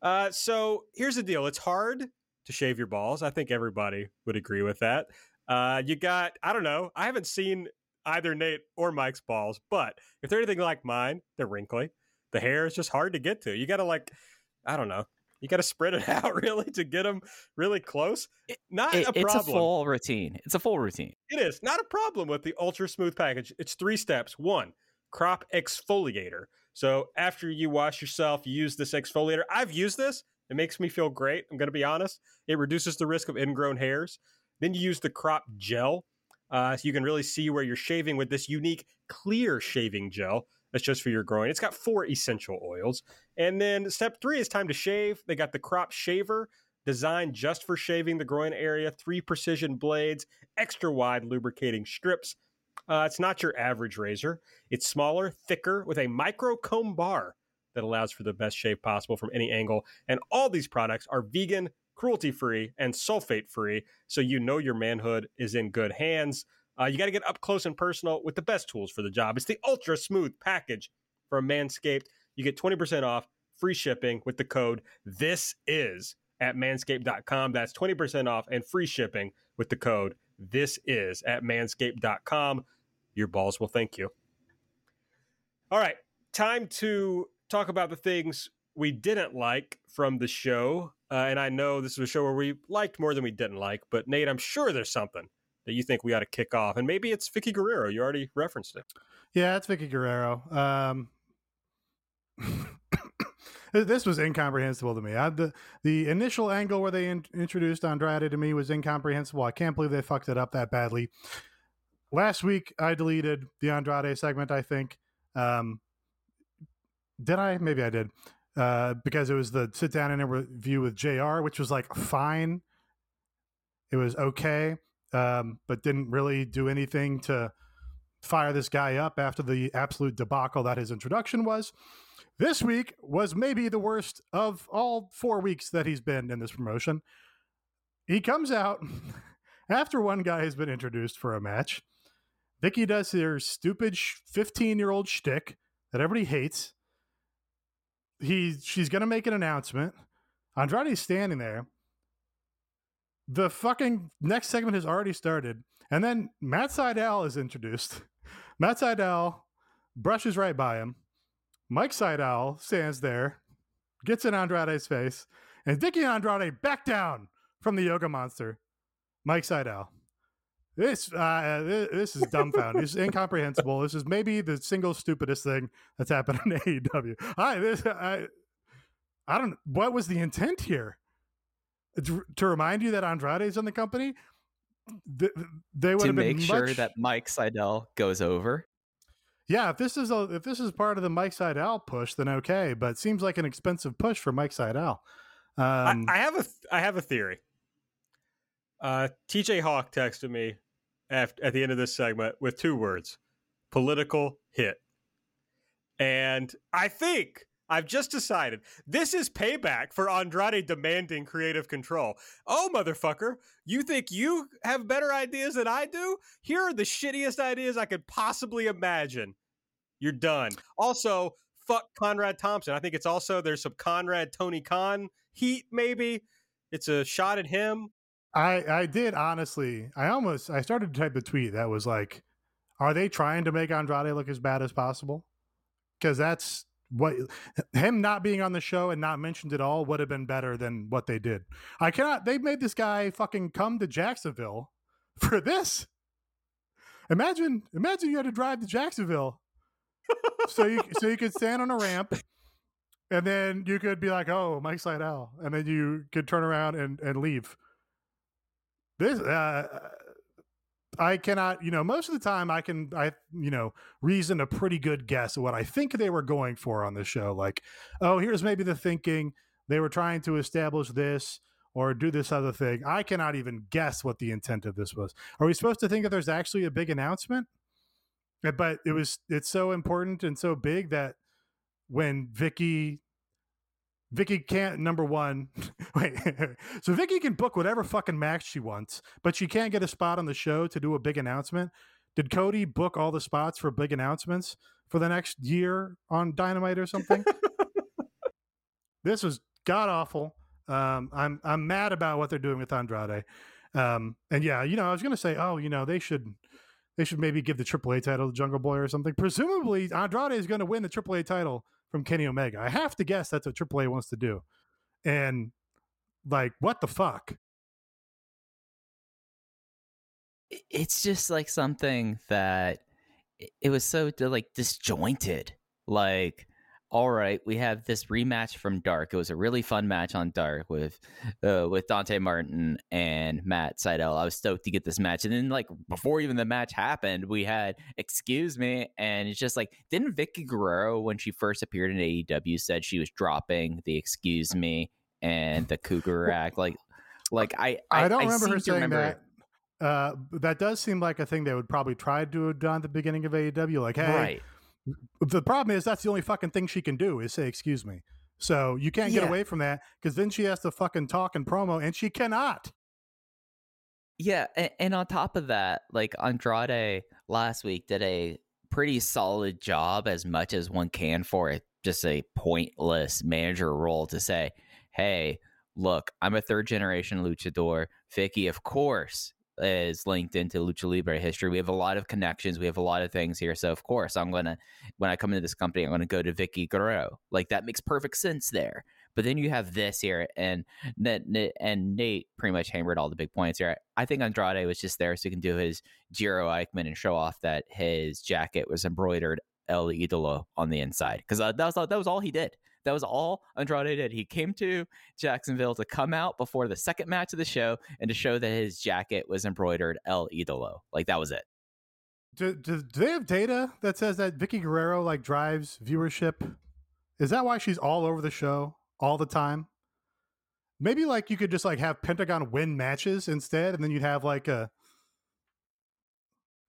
Uh, so here's the deal. It's hard to shave your balls. I think everybody would agree with that. Uh, you got, I don't know, I haven't seen either Nate or Mike's balls, but if they're anything like mine, they're wrinkly. The hair is just hard to get to. You got to like, I don't know, you got to spread it out really to get them really close. Not It- a problem. it's a full routine. It's a full routine. It is not a problem with the ultra smooth package. It's three steps. One, crop exfoliator. So after you wash yourself, you use this exfoliator. I've used this. It makes me feel great. I'm going to be honest. It reduces the risk of ingrown hairs. Then you use the crop gel. Uh, so you can really see where you're shaving with this unique clear shaving gel. That's just for your groin. It's got four essential oils. And then step three is time to shave. They got the crop shaver designed just for shaving the groin area, three precision blades, extra wide lubricating strips. Uh, it's not your average razor. It's smaller, thicker, with a micro comb bar that allows for the best shave possible from any angle. And all these products are vegan, cruelty free, and sulfate free, so you know your manhood is in good hands. Uh, you got to get up close and personal with the best tools for the job. It's the ultra smooth package from Manscaped. You get 20% off, free shipping with the code This Is at manscaped.com. That's 20% off and free shipping with the code This Is at manscaped.com. Your balls will thank you. All right, time to talk about the things we didn't like from the show. Uh, and I know this is a show where we liked more than we didn't like, but Nate, I'm sure there's something that you think we ought to kick off. And maybe it's Vickie Guerrero. You already referenced it. Yeah, it's Vickie Guerrero. Um, this was incomprehensible to me. I, the the initial angle where they in, introduced Andrade to me was incomprehensible. I can't believe they fucked it up that badly. Last week I deleted the Andrade segment. I think. Um, did I? Maybe I did. Uh, because it was the sit down and interview with Jr., which was like fine. It was okay, um, but didn't really do anything to fire this guy up after the absolute debacle that his introduction was. This week was maybe the worst of all four weeks that he's been in this promotion. He comes out after one guy has been introduced for a match. Vickie does her stupid 15 year old shtick that everybody hates. He, she's going to make an announcement. Andrade's standing there. The fucking next segment has already started. And then Matt Sydal is introduced. Matt Sydal brushes right by him. Mike Sydal stands there, gets in Andrade's face, and Vickie Andrade back down from the Yoga Monster. Mike Sydal. This uh, this, this is dumbfounding. this is incomprehensible. This is maybe the single stupidest thing that's happened in AEW. I this I I don't. What was the intent here? To, to remind you that Andrade's in the company. Th- They would To have been make sure that Mike Sydal goes over. Yeah, if this is a if this is part of the Mike Sydal push, then okay. But it seems like an expensive push for Mike Sydal. Um, I, I have a th- I have a theory. Uh, TJ Hawk texted me after, at the end of this segment with two words: political hit. And I think I've just decided this is payback for Andrade demanding creative control. Oh, motherfucker, you think you have better ideas than I do? Here are the shittiest ideas I could possibly imagine. You're done. Also, fuck Conrad Thompson. I think it's also there's some Conrad Tony Khan heat, maybe. It's a shot at him. I I did honestly. I almost I started to type a tweet that was like, "Are they trying to make Andrade look as bad as possible?" Because that's what him not being on the show and not mentioned at all would have been better than what they did. I cannot. They made this guy fucking come to Jacksonville for this. Imagine, imagine you had to drive to Jacksonville, so you so you could stand on a ramp, and then you could be like, "Oh, Mike Sydal," and then you could turn around and and leave. This, uh, I cannot, you know, most of the time I can, I, you know, reason a pretty good guess of what I think they were going for on the show. Like, oh, here's maybe the thinking they were trying to establish this or do this other thing. I cannot even guess what the intent of this was. Are we supposed to think that there's actually a big announcement? Eh, but it was, it's so important and so big that when Vickie Vickie can't number one. Wait, so Vickie can book whatever fucking match she wants, but she can't get a spot on the show to do a big announcement. Did Cody book all the spots for big announcements for the next year on Dynamite or something? this was god awful. Um, I'm I'm mad about what they're doing with Andrade. Um, and yeah, you know, I was gonna say, oh, you know, they should they should maybe give the AAA title to Jungle Boy or something. Presumably, Andrade is going to win the AAA title from Kenny Omega. I have to guess that's what AAA wants to do. And like, what the fuck? It's just like something that it was so like disjointed. Like, all right, we have this rematch from Dark. It was a really fun match on Dark with uh, with Dante Martin and Matt Sydal. I was stoked to get this match, and then like before even the match happened, we had "Excuse Me," and it's just like didn't Vickie Guerrero when she first appeared in AEW said she was dropping the "Excuse Me" and the Cougar act. Like, like I I, I don't remember her saying remember that. Uh, that does seem like a thing they would probably try to have done at the beginning of AEW. Like, hey, Right. The problem is that's the only fucking thing she can do is say excuse me. So you can't get Yeah. away from that because then she has to fucking talk and promo, and she cannot. Yeah, and, and on top of that, like Andrade last week did a pretty solid job as much as one can for it. Just a pointless manager role to say, "Hey, look, I'm a third generation luchador. Vickie, of course, is linked into lucha libre history. We have a lot of connections. We have a lot of things here. So of course, I'm gonna when I come into this company, I'm gonna go to Vickie Guerrero. Like that makes perfect sense there. But then you have this here, and Nate, and Nate pretty much hammered all the big points here. I think Andrade was just there so he can do his Jiro Eichmann and show off that his jacket was embroidered El Idolo on the inside because uh, that was that was all he did. That was all Andrade did. He came to Jacksonville to come out before the second match of the show and to show that his jacket was embroidered El Idolo. Like that was it. Do, do, do they have data that says that Vickie Guerrero like drives viewership? Is that why she's all over the show all the time? Maybe like you could just like have Pentagon win matches instead, and then you'd have like a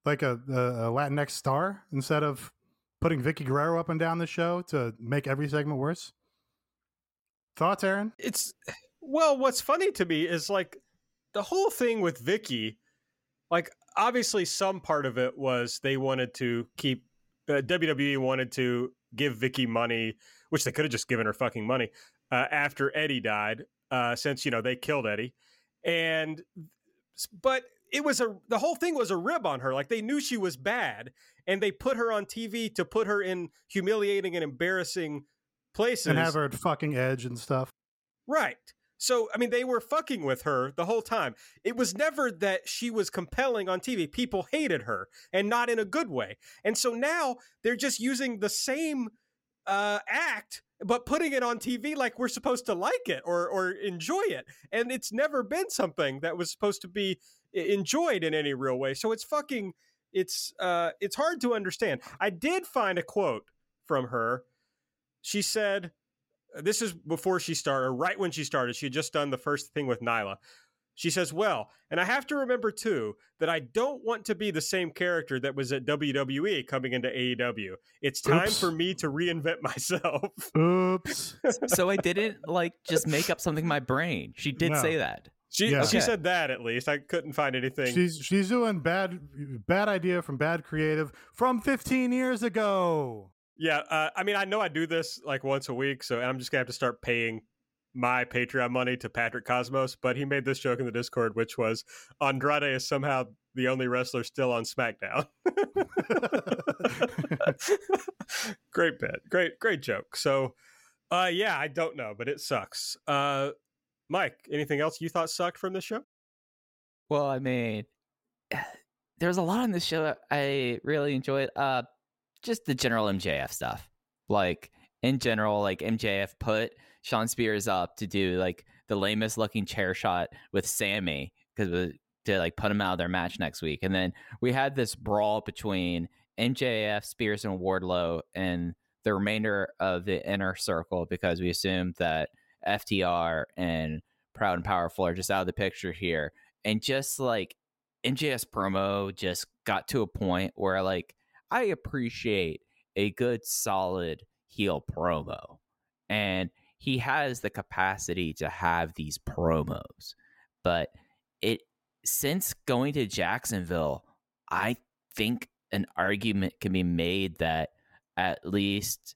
like a, a, a Latinx star instead of putting Vickie Guerrero up and down the show to make every segment worse. Thoughts, Aaron? It's well, what's funny to me is like the whole thing with Vickie. Like, obviously, some part of it was they wanted to keep uh, WWE wanted to give Vickie money, which they could have just given her fucking money uh, after Eddie died, uh, since you know they killed Eddie, and but it was a the whole thing was a rib on her. Like they knew she was bad, and they put her on TV to put her in humiliating and embarrassing places And have her at fucking edge and stuff. Right. So, I mean, they were fucking with her the whole time. It was never that she was compelling on TV. People hated her and not in a good way. And so now they're just using the same uh, act, but putting it on TV like we're supposed to like it or, or enjoy it. And it's never been something that was supposed to be enjoyed in any real way. So it's fucking it's uh, it's hard to understand. I did find a quote from her. She said, "This is before she started, right when she started. She had just done the first thing with Nyla." She says, Well, and I have to remember too that I don't want to be the same character that was at WWE coming into AEW. It's time Oops. for me to reinvent myself. Oops. so I didn't like just make up something in my brain. She did No. say that. She Yeah. she Okay. said that at least. I couldn't find anything. she's she's doing bad bad idea from bad creative from 15 years ago. yeah, uh, I mean, I know I do this like once a week, so I'm just gonna have to start paying my Patreon money to Patrick Cosmos. But he made this joke in the Discord, which was Andrade is somehow the only wrestler still on SmackDown. great bit, great great joke. So, uh, yeah, I don't know, but it sucks. Uh, Mike, anything else you thought sucked from this show? Well, I mean, there's a lot on this show I really enjoyed. Uh, just the general MJF stuff. Like in general, like MJF put Shawn Spears up to do like the lamest looking chair shot with Sammy because to like put him out of their match next week, and then we had this brawl between MJF, Spears, and Wardlow, and the remainder of the inner circle because we assumed that FTR and Proud and Powerful are just out of the picture here. And just like MJS promo just got to a point where like I appreciate a good solid heel promo. And he has the capacity to have these promos. But it since going to Jacksonville I think an argument can be made that at least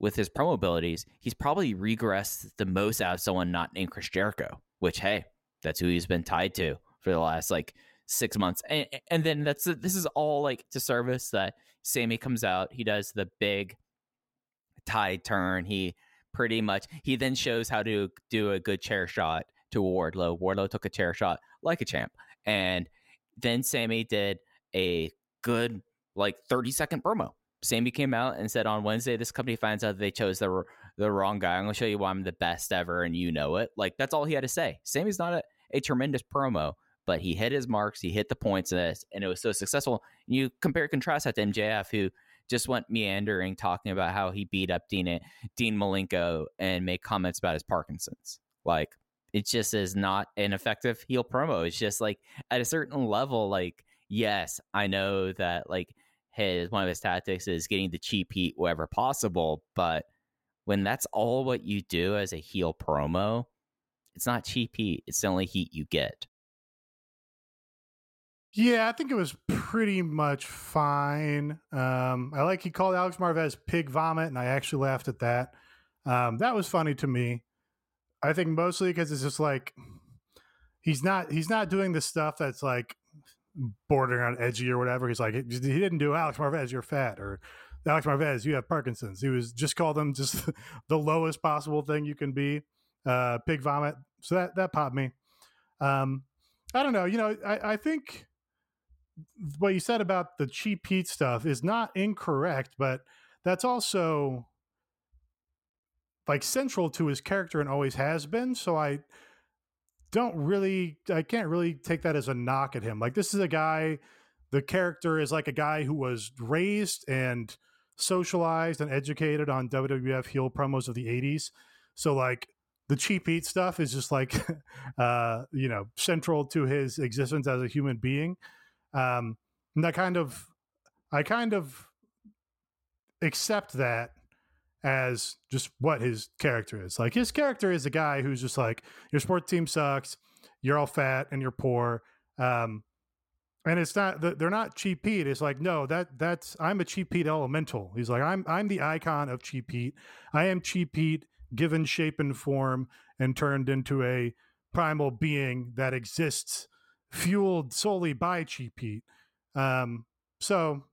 with his promo abilities, he's probably regressed the most out of someone not named Chris Jericho, which hey, that's who he's been tied to for the last like six months. And, and then that's this is all like to service that Sammy comes out, he does the big tide turn. He pretty much he then shows how to do a good chair shot to Wardlow. Wardlow took a chair shot like a champ. And then Sammy did a good like 30 second promo. Sammy came out and said on Wednesday, this company finds out they chose the the wrong guy. I'm going to show you why I'm the best ever, and you know it. Like that's all he had to say. Sammy's not a, a tremendous promo, but he hit his marks. He hit the points, in this, and it was so successful. You compare and contrast that to MJF, who just went meandering, talking about how he beat up Dean Dean Malenko and made comments about his Parkinson's. Like it just is not an effective heel promo. It's just like at a certain level, like yes, I know that like his one of his tactics is getting the cheap heat wherever possible, but when that's all what you do as a heel promo, it's not cheap heat. It's the only heat you get. Yeah, I think it was pretty much fine. Um, I like he called Alex Marvez pig vomit, and I actually laughed at that. Um, that was funny to me. I think mostly because it's just like he's not he's not doing the stuff that's like bordering on edgy or whatever. He's like he didn't do Alex Marvez, you're fat, or Alex Marvez, you have Parkinson's. He was just called them just the lowest possible thing you can be, uh, pig vomit. So that that popped me. Um, I don't know. You know, I, I think what you said about the cheap heat stuff is not incorrect, but that's also like central to his character and always has been. So I don't really, I can't really take that as a knock at him. Like this is a guy, the character is like a guy who was raised and socialized and educated on WWF heel promos of the 80s. So like the cheap heat stuff is just like, uh, you know, central to his existence as a human being. Um, and that kind of, I kind of accept that as just what his character is. Like his character is a guy who's just like your sports team sucks, you're all fat and you're poor. Um, and it's not they're not cheap Pete. It's like no, that that's I'm a cheap Pete elemental. He's like I'm I'm the icon of cheap Pete. I am cheap Pete given shape and form and turned into a primal being that exists fueled solely by cheap Pete. Um, so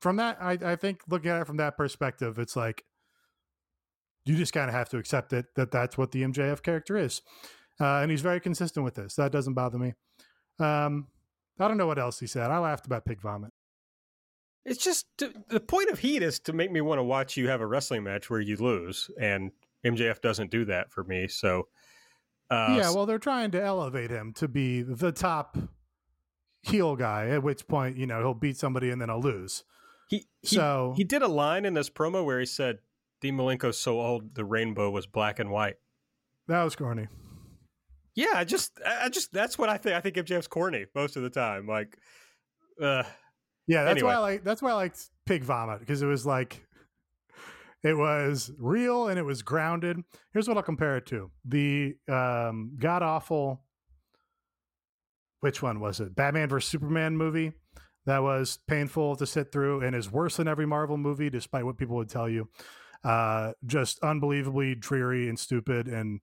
from that, I, I think looking at it from that perspective, it's like you just kind of have to accept it that that's what the MJF character is, uh, and he's very consistent with this. That doesn't bother me. Um, I don't know what else he said. I laughed about pig vomit. It's just to, the point of heat is to make me want to watch you have a wrestling match where you lose, and MJF doesn't do that for me. So, uh, yeah, well, they're trying to elevate him to be the top heel guy. At which point, you know, he'll beat somebody and then I'll lose. He, he So- he did a line in this promo where he said, "Dean Malenko's so old, the rainbow was black and white." That was corny. Yeah, I just, I just that's what I think. I think MJF's corny most of the time. Like, uh, Yeah, that's Anyway. why I like. That's why I liked Pig Vomit because it was like, it was real and it was grounded. Here's what I'll compare it to: the um, god awful. Which one was it? Batman vs Superman movie that was painful to sit through and is worse than every Marvel movie, despite what people would tell you. Uh, just unbelievably dreary and stupid and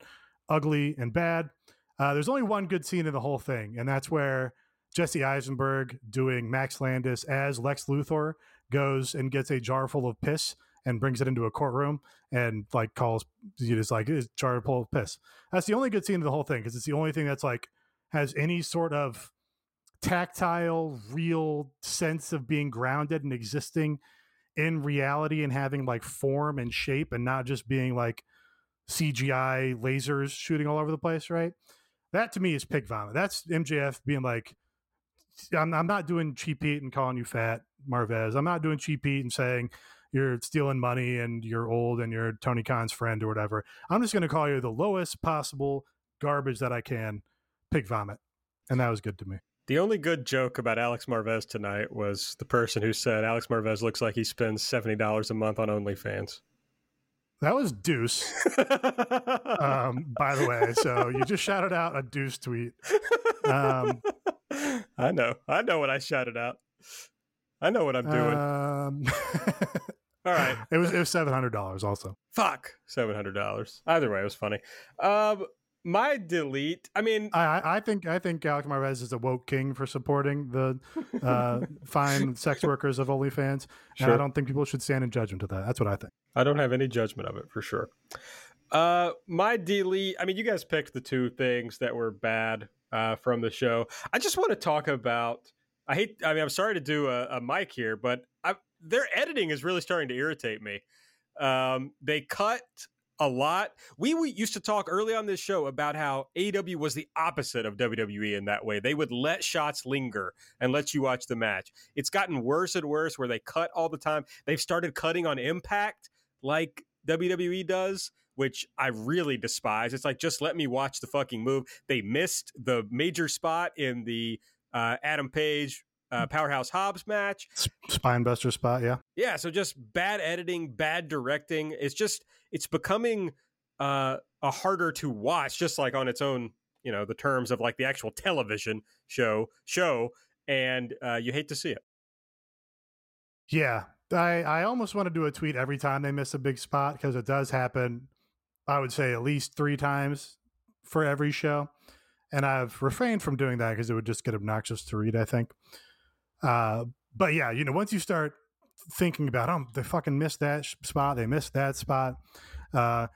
ugly and bad. Uh, there's only one good scene in the whole thing, and that's where Jesse Eisenberg doing Max Landis as Lex Luthor goes and gets a jar full of piss and brings it into a courtroom and like calls it is like it's jar full of piss. That's the only good scene of the whole thing because it's the only thing that's like has any sort of tactile, real sense of being grounded and existing in reality and having like form and shape and not just being like CGI lasers shooting all over the place, right? That to me is pig vomit. That's MJF being like, I'm, I'm not doing cheap heat and calling you fat, Marvez. I'm not doing cheap heat and saying you're stealing money and you're old and you're Tony Khan's friend or whatever. I'm just going to call you the lowest possible garbage that I can, pig vomit. And that was good to me. The only good joke about Alex Marvez tonight was the person who said Alex Marvez looks like he spends seventy dollars a month on OnlyFans. That was Deuce, um, by the way. So you just shouted out a Deuce tweet. Um, I know, I know what I shouted out. I know what I'm doing. Um, All right. It was it was seven hundred dollars also. Fuck, seven hundred dollars. Either way, it was funny. Um, my delete. I mean, I I- I think I think Alex Marvez is a woke king for supporting the uh, fine sex workers of OnlyFans, and I don't think people should stand in judgment of that. That's what I think. I don't have any judgment of it for sure. Uh, my delete. I mean, you guys picked the two things that were bad uh, from the show. I just want to talk about. I hate. I mean, I'm sorry to do a, a mic here, but I, their editing is really starting to irritate me. Um, they cut a lot. We, we used to talk early on this show about how AEW was the opposite of WWE in that way. They would let shots linger and let you watch the match. It's gotten worse and worse where they cut all the time. They've started cutting on impact like WWE does, which I really despise. It's like just let me watch the fucking move. They missed the major spot in the uh, Adam Page uh, Powerhouse Hobbs match. Spinebuster spot, yeah. Yeah, so just bad editing, bad directing. It's just it's becoming uh, a harder to watch, just like on its own, you know, the terms of like the actual television show show, and uh, you hate to see it. Yeah, I I almost want to do a tweet every time they miss a big spot because it does happen. I would say at least three times for every show, and I've refrained from doing that because it would just get obnoxious to read. I think. Uh, but yeah, you know, once you start thinking about, oh, they fucking missed that sh- spot, they missed that spot, uh,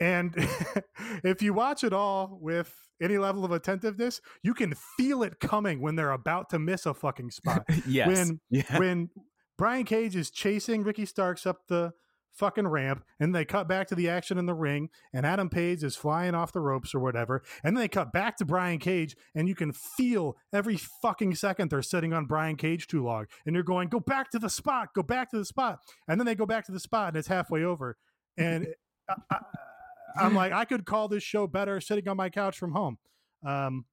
and if you watch it all with any level of attentiveness, you can feel it coming when they're about to miss a fucking spot yes. When- yeah. when Brian Cage is chasing Ricky Starks up the fucking ramp, and they cut back to the action in the ring, and Adam Page is flying off the ropes or whatever, and then they cut back to Brian Cage, and you can feel every fucking second they're sitting on Brian Cage too long, and you're going, go back to the spot, go back to the spot, and then they go back to the spot, and it's halfway over, and I, I'm like, I could call this show better sitting on my couch from home. Um,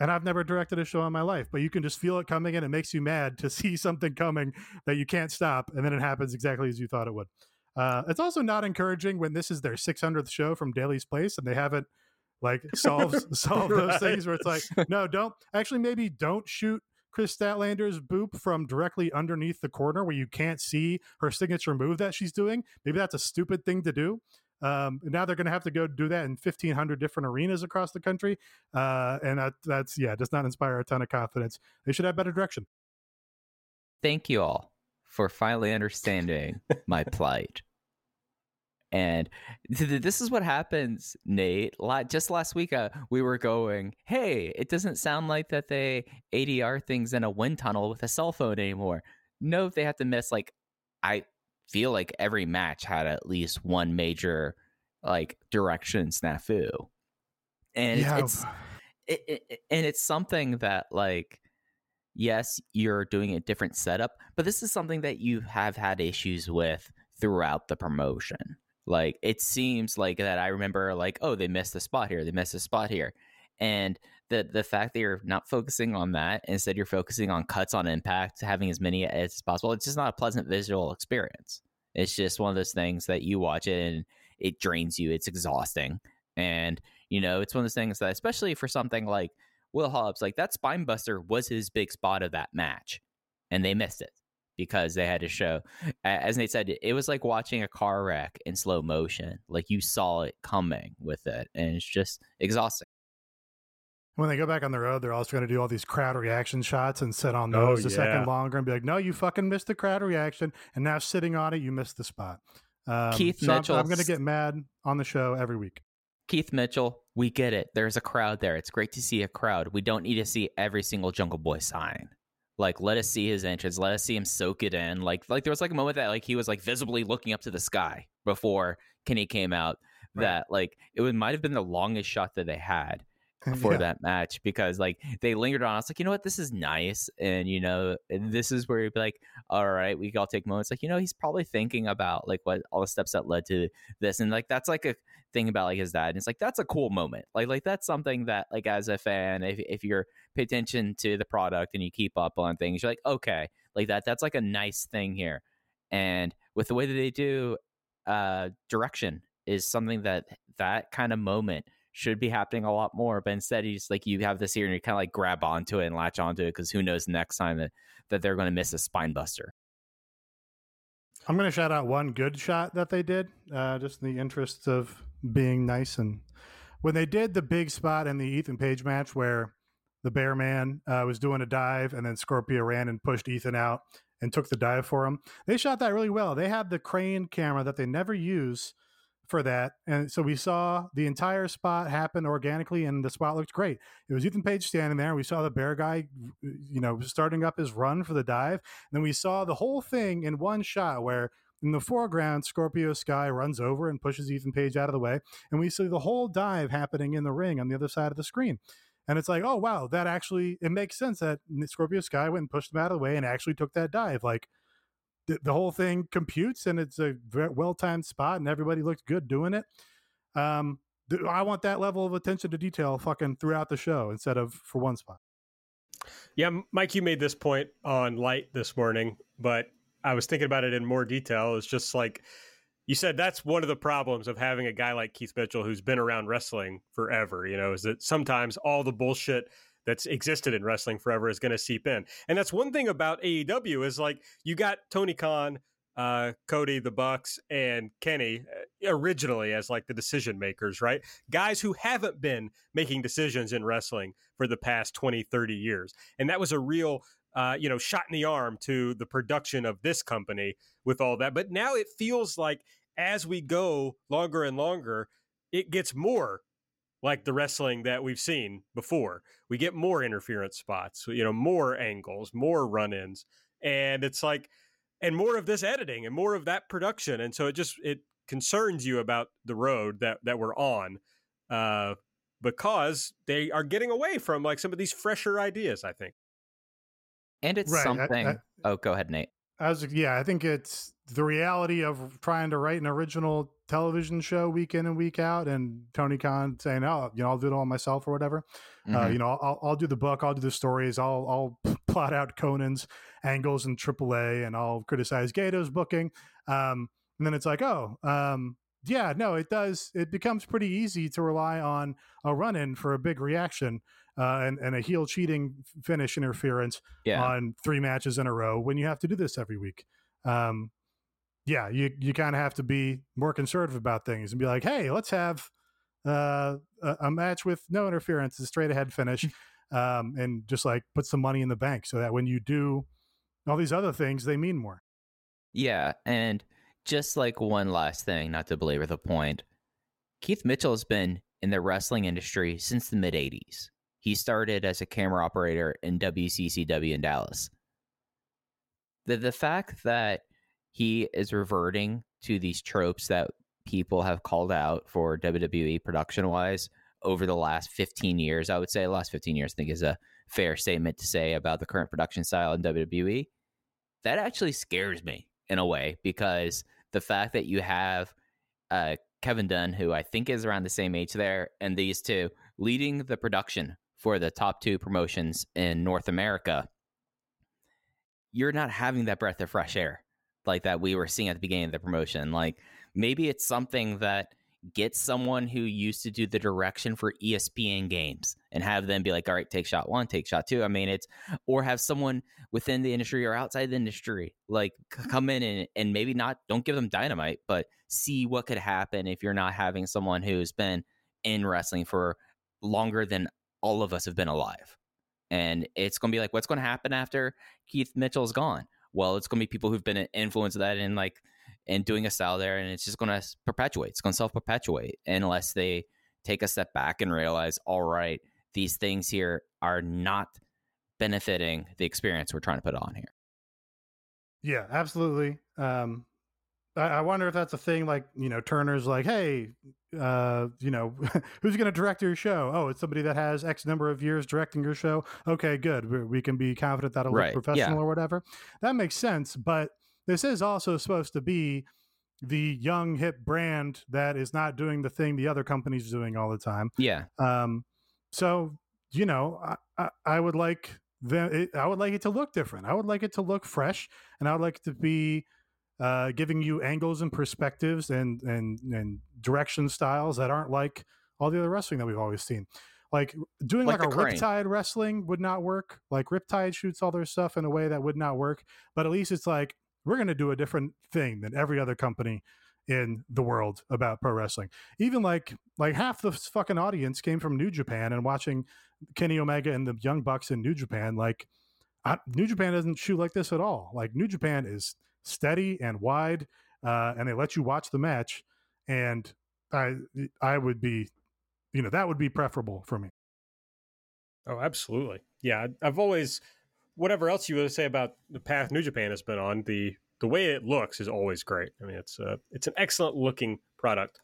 and I've never directed a show in my life, but you can just feel it coming and it makes you mad to see something coming that you can't stop. And then it happens exactly as you thought it would. Uh, it's also not encouraging when this is their 600th show from Daily's Place and they haven't like solved, solved those Right. things where it's like, no, don't actually, maybe don't shoot Kris Statlander's boop from directly underneath the corner where you can't see her signature move that she's doing. Maybe that's a stupid thing to do. Um, and now they're going to have to go do that in 1,500 different arenas across the country. Uh, and that, that's, yeah, does not inspire a ton of confidence. They should have better direction. Thank you all for finally understanding my plight. And th- th- this is what happens, Nate. Just last week, uh, we were going, hey, it doesn't sound like that they ADR things in a wind tunnel with a cell phone anymore. No, they have to miss, like, I feel like every match had at least one major, like, direction snafu. And it's, it's it, it, and it's something that like yes, you're doing a different setup, but this is something that you have had issues with throughout the promotion. Like it seems like that I remember like, oh, they missed the spot here, they missed the spot here. And the the fact that you're not focusing on that, instead you're focusing on cuts on impact, having as many as possible, it's just not a pleasant visual experience. It's just one of those things that you watch it and it drains you. It's exhausting. And, you know, it's one of those things that especially for something like Will Hobbs, like that spine buster was his big spot of that match. And they missed it because they had to show as Nate said, it was like watching a car wreck in slow motion. Like you saw it coming with it. And it's just exhausting when they go back on the road, they're also going to do all these crowd reaction shots and sit on those oh, a yeah. second longer and be like, "No, you fucking missed the crowd reaction, and now sitting on it, you missed the spot." Um, Keith so Mitchell, I'm, I'm going to get mad on the show every week. Keith Mitchell, we get it. There's a crowd there. It's great to see a crowd. We don't need to see every single Jungle Boy sign. Like, let us see his entrance. Let us see him soak it in. Like, like there was like a moment that like he was like visibly looking up to the sky before Kenny came out. Right. That like it would might have been the longest shot that they had for yeah. that match because like they lingered on. I was like, you know what, this is nice, and you know, this is where you'd be like, all right, we all take moments. Like, you know, he's probably thinking about like what all the steps that led to this, and like that's like a thing about like his dad. And it's like that's a cool moment. Like, like that's something that like as a fan, if if you're pay attention to the product and you keep up on things, you're like, okay, like that. That's like a nice thing here. And with the way that they do uh direction is something that that kind of moment should be happening a lot more. But instead, just like you have this here and you kind of like grab onto it and latch onto it because who knows next time that, that they're going to miss a spine buster. I'm going to shout out one good shot that they did, uh, just in the interest of being nice. And when they did the big spot in the Ethan Page match where the Bear Man uh, was doing a dive and then Scorpio ran and pushed Ethan out and took the dive for him, they shot that really well. They had the crane camera that they never use for that. And so we saw the entire spot happen organically, and the spot looked great. It was Ethan Page standing there. We saw the bear guy, uh, you know, starting up his run for the dive. And then we saw the whole thing in one shot where in the foreground, Scorpio Sky runs over and pushes Ethan Page out of the way. And we see the whole dive happening in the ring on the other side of the screen. And it's like, oh, wow, that actually, it makes sense that Scorpio Sky went and pushed him out of the way and actually took that dive. Like, the, the whole thing computes and it's a well timed spot and everybody looked good doing it. Um, I want that level of attention to detail fucking throughout the show instead of for one spot. Yeah, Mike, you made this point on light this morning, but I was thinking about it in more detail. It's just like you said, that's one of the problems of having a guy like Keith Mitchell who's been around wrestling forever, you know, is that sometimes all the bullshit that's existed in wrestling forever is going to seep in. And that's one thing about AEW is like you got Tony Khan, uh, Cody, the Bucks, and Kenny uh, originally as like the decision makers, right? Guys who haven't been making decisions in wrestling for the past 20, 30 years. And that was a real uh, you know, shot in the arm to the production of this company with all that. But now it feels like as we go longer and longer, it gets more like the wrestling that we've seen before. We get more interference spots, you know, more angles, more run-ins, and it's like and more of this editing and more of that production. And so it just it concerns you about the road that that we're on uh because they are getting away from like some of these fresher ideas, I think. And it's right. something I, I, Oh, go ahead, Nate. As yeah, I think it's the reality of trying to write an original television show week in and week out, and Tony Khan saying, "Oh, you know, I'll do it all myself or whatever." Uh, mm-hmm. Uh, you know, I'll, I'll do the book, I'll do the stories, I'll I'll plot out Konnan's angles in AAA, and I'll criticize Gato's booking. Um, and then it's like, oh, um, yeah, no, it does. It becomes pretty easy to rely on a run in for a big reaction uh, and, and a heel cheating finish interference yeah. on three matches in a row when you have to do this every week. Um, yeah, you, you kind of have to be more conservative about things and be like, hey, let's have uh, a, a, match with no interference, a straight ahead finish, um, and just like put some money in the bank so that when you do all these other things, they mean more. Yeah. And just like one last thing, not to belabor the point, Keith Mitchell has been in the wrestling industry since the mid 80s. He started as a camera operator in WCCW in Dallas. The the fact that he is reverting to these tropes that people have called out for WWE production wise over the last 15 years. I would say last 15 years, I think, is a fair statement to say about the current production style in WWE. That actually scares me in a way because the fact that you have uh, Kevin Dunn, who I think is around the same age there, and these two leading the production for the top two promotions in North America, you're not having that breath of fresh air like that we were seeing at the beginning of the promotion. Like maybe it's something that gets someone who used to do the direction for ESPN games and have them be like, all right, take shot one, take shot two. I mean, it's, or have someone within the industry or outside the industry like come in and, and maybe not, don't give them dynamite, but see what could happen if you're not having someone who's been in wrestling for longer than all of us have been alive. And it's going to be like, what's going to happen after Keith Mitchell's gone? Well, it's going to be people who've been influenced that and like, and doing a style there, and it's just going to perpetuate. It's going to self perpetuate unless they take a step back and realize, all right, these things here are not benefiting the experience we're trying to put on here. Yeah, absolutely. Um, I, I wonder if that's a thing. Like, you know, Turner's like, hey, uh, you know, who's going to direct your show? Oh, it's somebody that has X number of years directing your show. Okay, good. We, we can be confident that'll Right, look professional yeah. or whatever. That makes sense. But this is also supposed to be the young hip brand that is not doing the thing the other company's doing all the time. Yeah. Um, so you know, I, I, I would like the it, I would like it to look different. I would like it to look fresh, and I would like it to be uh, giving you angles and perspectives and and and direction styles that aren't like all the other wrestling that we've always seen. Like doing Like like, a crane. Riptide wrestling would not work. Like Riptide shoots all their stuff in a way that would not work. But at least it's like we're going to do a different thing than every other company in the world about pro wrestling. Even like like half the fucking audience came from New Japan and watching Kenny Omega and the Young Bucks in New Japan. Like I, New Japan doesn't shoot like this at all. Like New Japan is steady and wide, uh, and they let you watch the match. And I I would be, you know, that would be preferable for me. Oh, absolutely. Yeah, I've always, whatever else you would say about the path New Japan has been on, the the way it looks is always great. I mean, it's uh, it's an excellent looking product.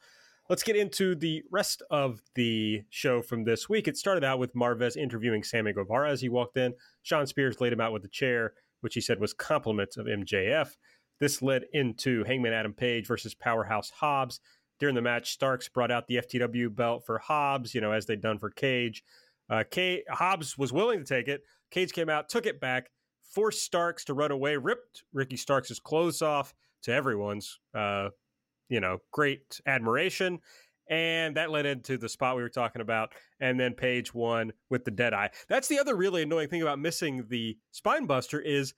Let's get into the rest of the show from this week. It started out with Marvez interviewing Sammy Guevara as he walked in. Shawn Spears laid him out with a chair, which he said was compliments of MJF. This led into Hangman Adam Page versus Powerhouse Hobbs. During the match, Starks brought out the FTW belt for Hobbs, you know, as they'd done for Cage. Uh, K- Hobbs was willing to take it. Cage came out, took it back, forced Starks to run away, ripped Ricky Starks' clothes off to everyone's, uh, you know, great admiration. And that led into the spot we were talking about. And then Page one with the dead eye. That's the other really annoying thing about missing the spine buster is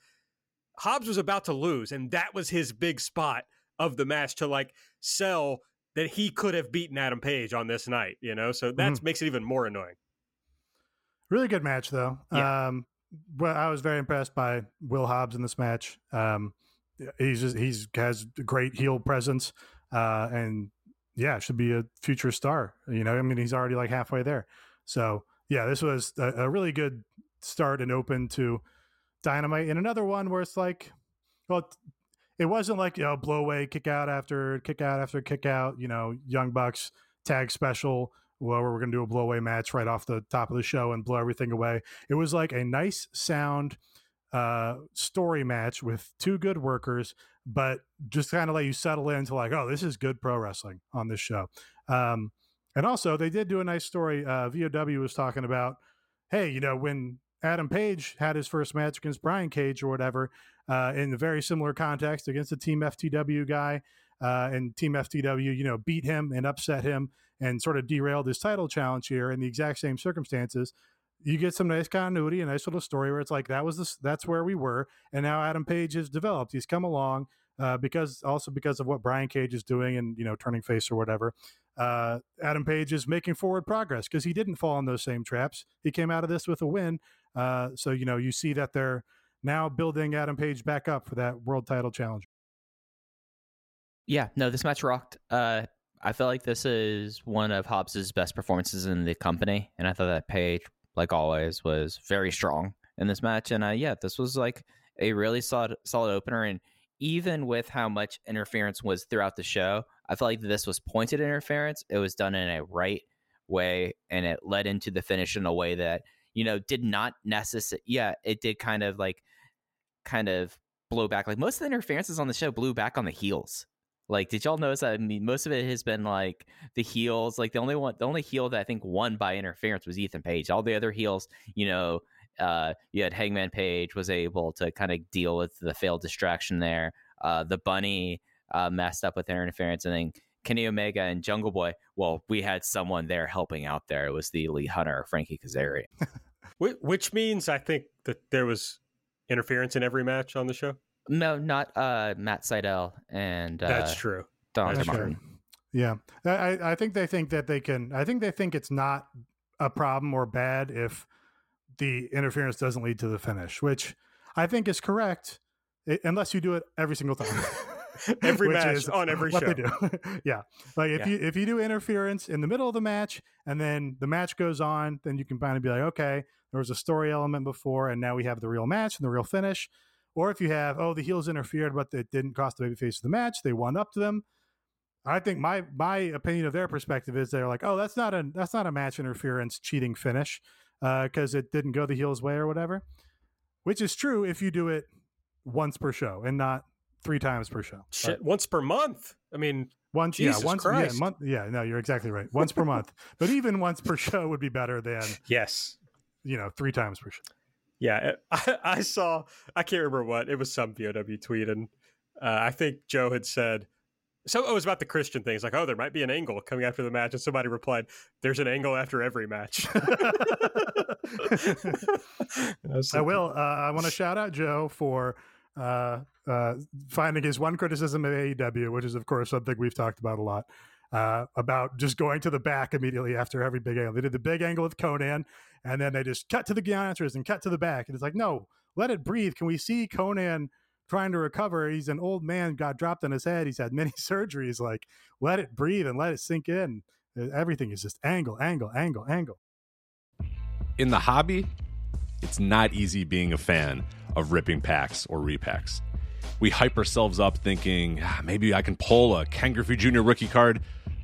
Hobbs was about to lose, and that was his big spot of the match to like sell that he could have beaten Adam Page on this night, you know? So that makes it even more annoying. Really good match though. Yeah. Um, but I was very impressed by Will Hobbs in this match. Um, he's just he's has great heel presence, uh, and yeah, should be a future star. You know, I mean, he's already like halfway there. So yeah, this was a, a really good start and open to Dynamite. And another one where it's like, well, it wasn't like you know blow away, kick out after kick out after kick out. You know, Young Bucks tag special. Well, we're going to do a blow away match right off the top of the show and blow everything away. It was like a nice sound uh, story match with two good workers, but just kind of let you settle into like, oh, this is good pro wrestling on this show. Um, and also, they did do a nice story. Uh, VOW was talking about, hey, you know, when Adam Page had his first match against Brian Cage or whatever, uh, in a very similar context against the Team FTW guy, uh, and Team FTW, you know, beat him and upset him and sort of derailed his title challenge here in the exact same circumstances. You get some nice continuity, a nice little story where it's like that was this, that's where we were, and now Adam Page has developed. He's come along uh, because also because of what Brian Cage is doing and you know turning face or whatever. Uh, Adam Page is making forward progress because he didn't fall in those same traps. He came out of this with a win. Uh, so you know you see that they're now building Adam Page back up for that world title challenge. Yeah, no, this match rocked. Uh, I feel like this is one of Hobbs's best performances in the company, and I thought that Page, like always, was very strong in this match. And uh, yeah, this was like a really solid, solid opener. And even with how much interference was throughout the show, I felt like this was pointed interference. It was done in a right, way, and it led into the finish in a way that you know did not necessarily. Yeah, it did kind of like kind of blow back. Like most of the interferences on the show blew back on the heels. Like, did y'all notice that? I mean, most of it has been like the heels. Like the only one, the only heel that I think won by interference was Ethan Page. All the other heels, you know, uh, you had Hangman Page was able to kind of deal with the failed distraction there. Uh, the bunny uh, messed up with interference, and then Kenny Omega and Jungle Boy. Well, we had someone there helping out there. It was the elite hunter, Frankie Kazarian. Which means I think that there was interference in every match on the show. No, not uh, Matt Sydal and uh, that's true. Don That's Martin. true. Yeah, I, I think they think that they can. I think they think it's not a problem or bad if the interference doesn't lead to the finish, which I think is correct, i- unless you do it every single time. Every match is on every what show. they do. yeah, like if Yeah. you if you do interference in the middle of the match and then the match goes on, then you can finally be like, okay, there was a story element before, and now we have the real match and the real finish. Or if you have, oh, the heels interfered, but it didn't cost the babyface of the match, they won up to them. I think my my opinion of their perspective is they're like, oh, that's not a that's not a match interference cheating finish uh, because it didn't go the heels way or whatever, which is true if you do it once per show and not three times per show. Shit, once per month. I mean, Once, Jesus yeah, once, Christ. yeah, month, yeah. No, you're exactly right. Once per month, but even once per show would be better than yes. you know three times per show. Yeah, I, I saw. I can't remember what it was. Some VOW tweet, and uh, I think Joe had said. So oh, it was about the Christian thing. It's like, oh, there might be an angle coming after the match, and somebody replied, "There's an angle after every match." I will. Uh, I want to shout out Joe for uh, uh, finding his one criticism of AEW, which is of course something we've talked about a lot. Uh, about just going to the back immediately after every big angle. They did the big angle with Konnan, and then they just cut to the announcers and cut to the back. And it's like, no, let it breathe. Can we see Konnan trying to recover? He's an old man, got dropped on his head. He's had many surgeries. Like, let it breathe and let it sink in. Uh, Everything is just angle, angle, angle, angle. in the hobby, it's not easy being a fan of ripping packs or repacks. We hype ourselves up thinking "Ah, maybe I can pull a Ken Griffey Jr. rookie card,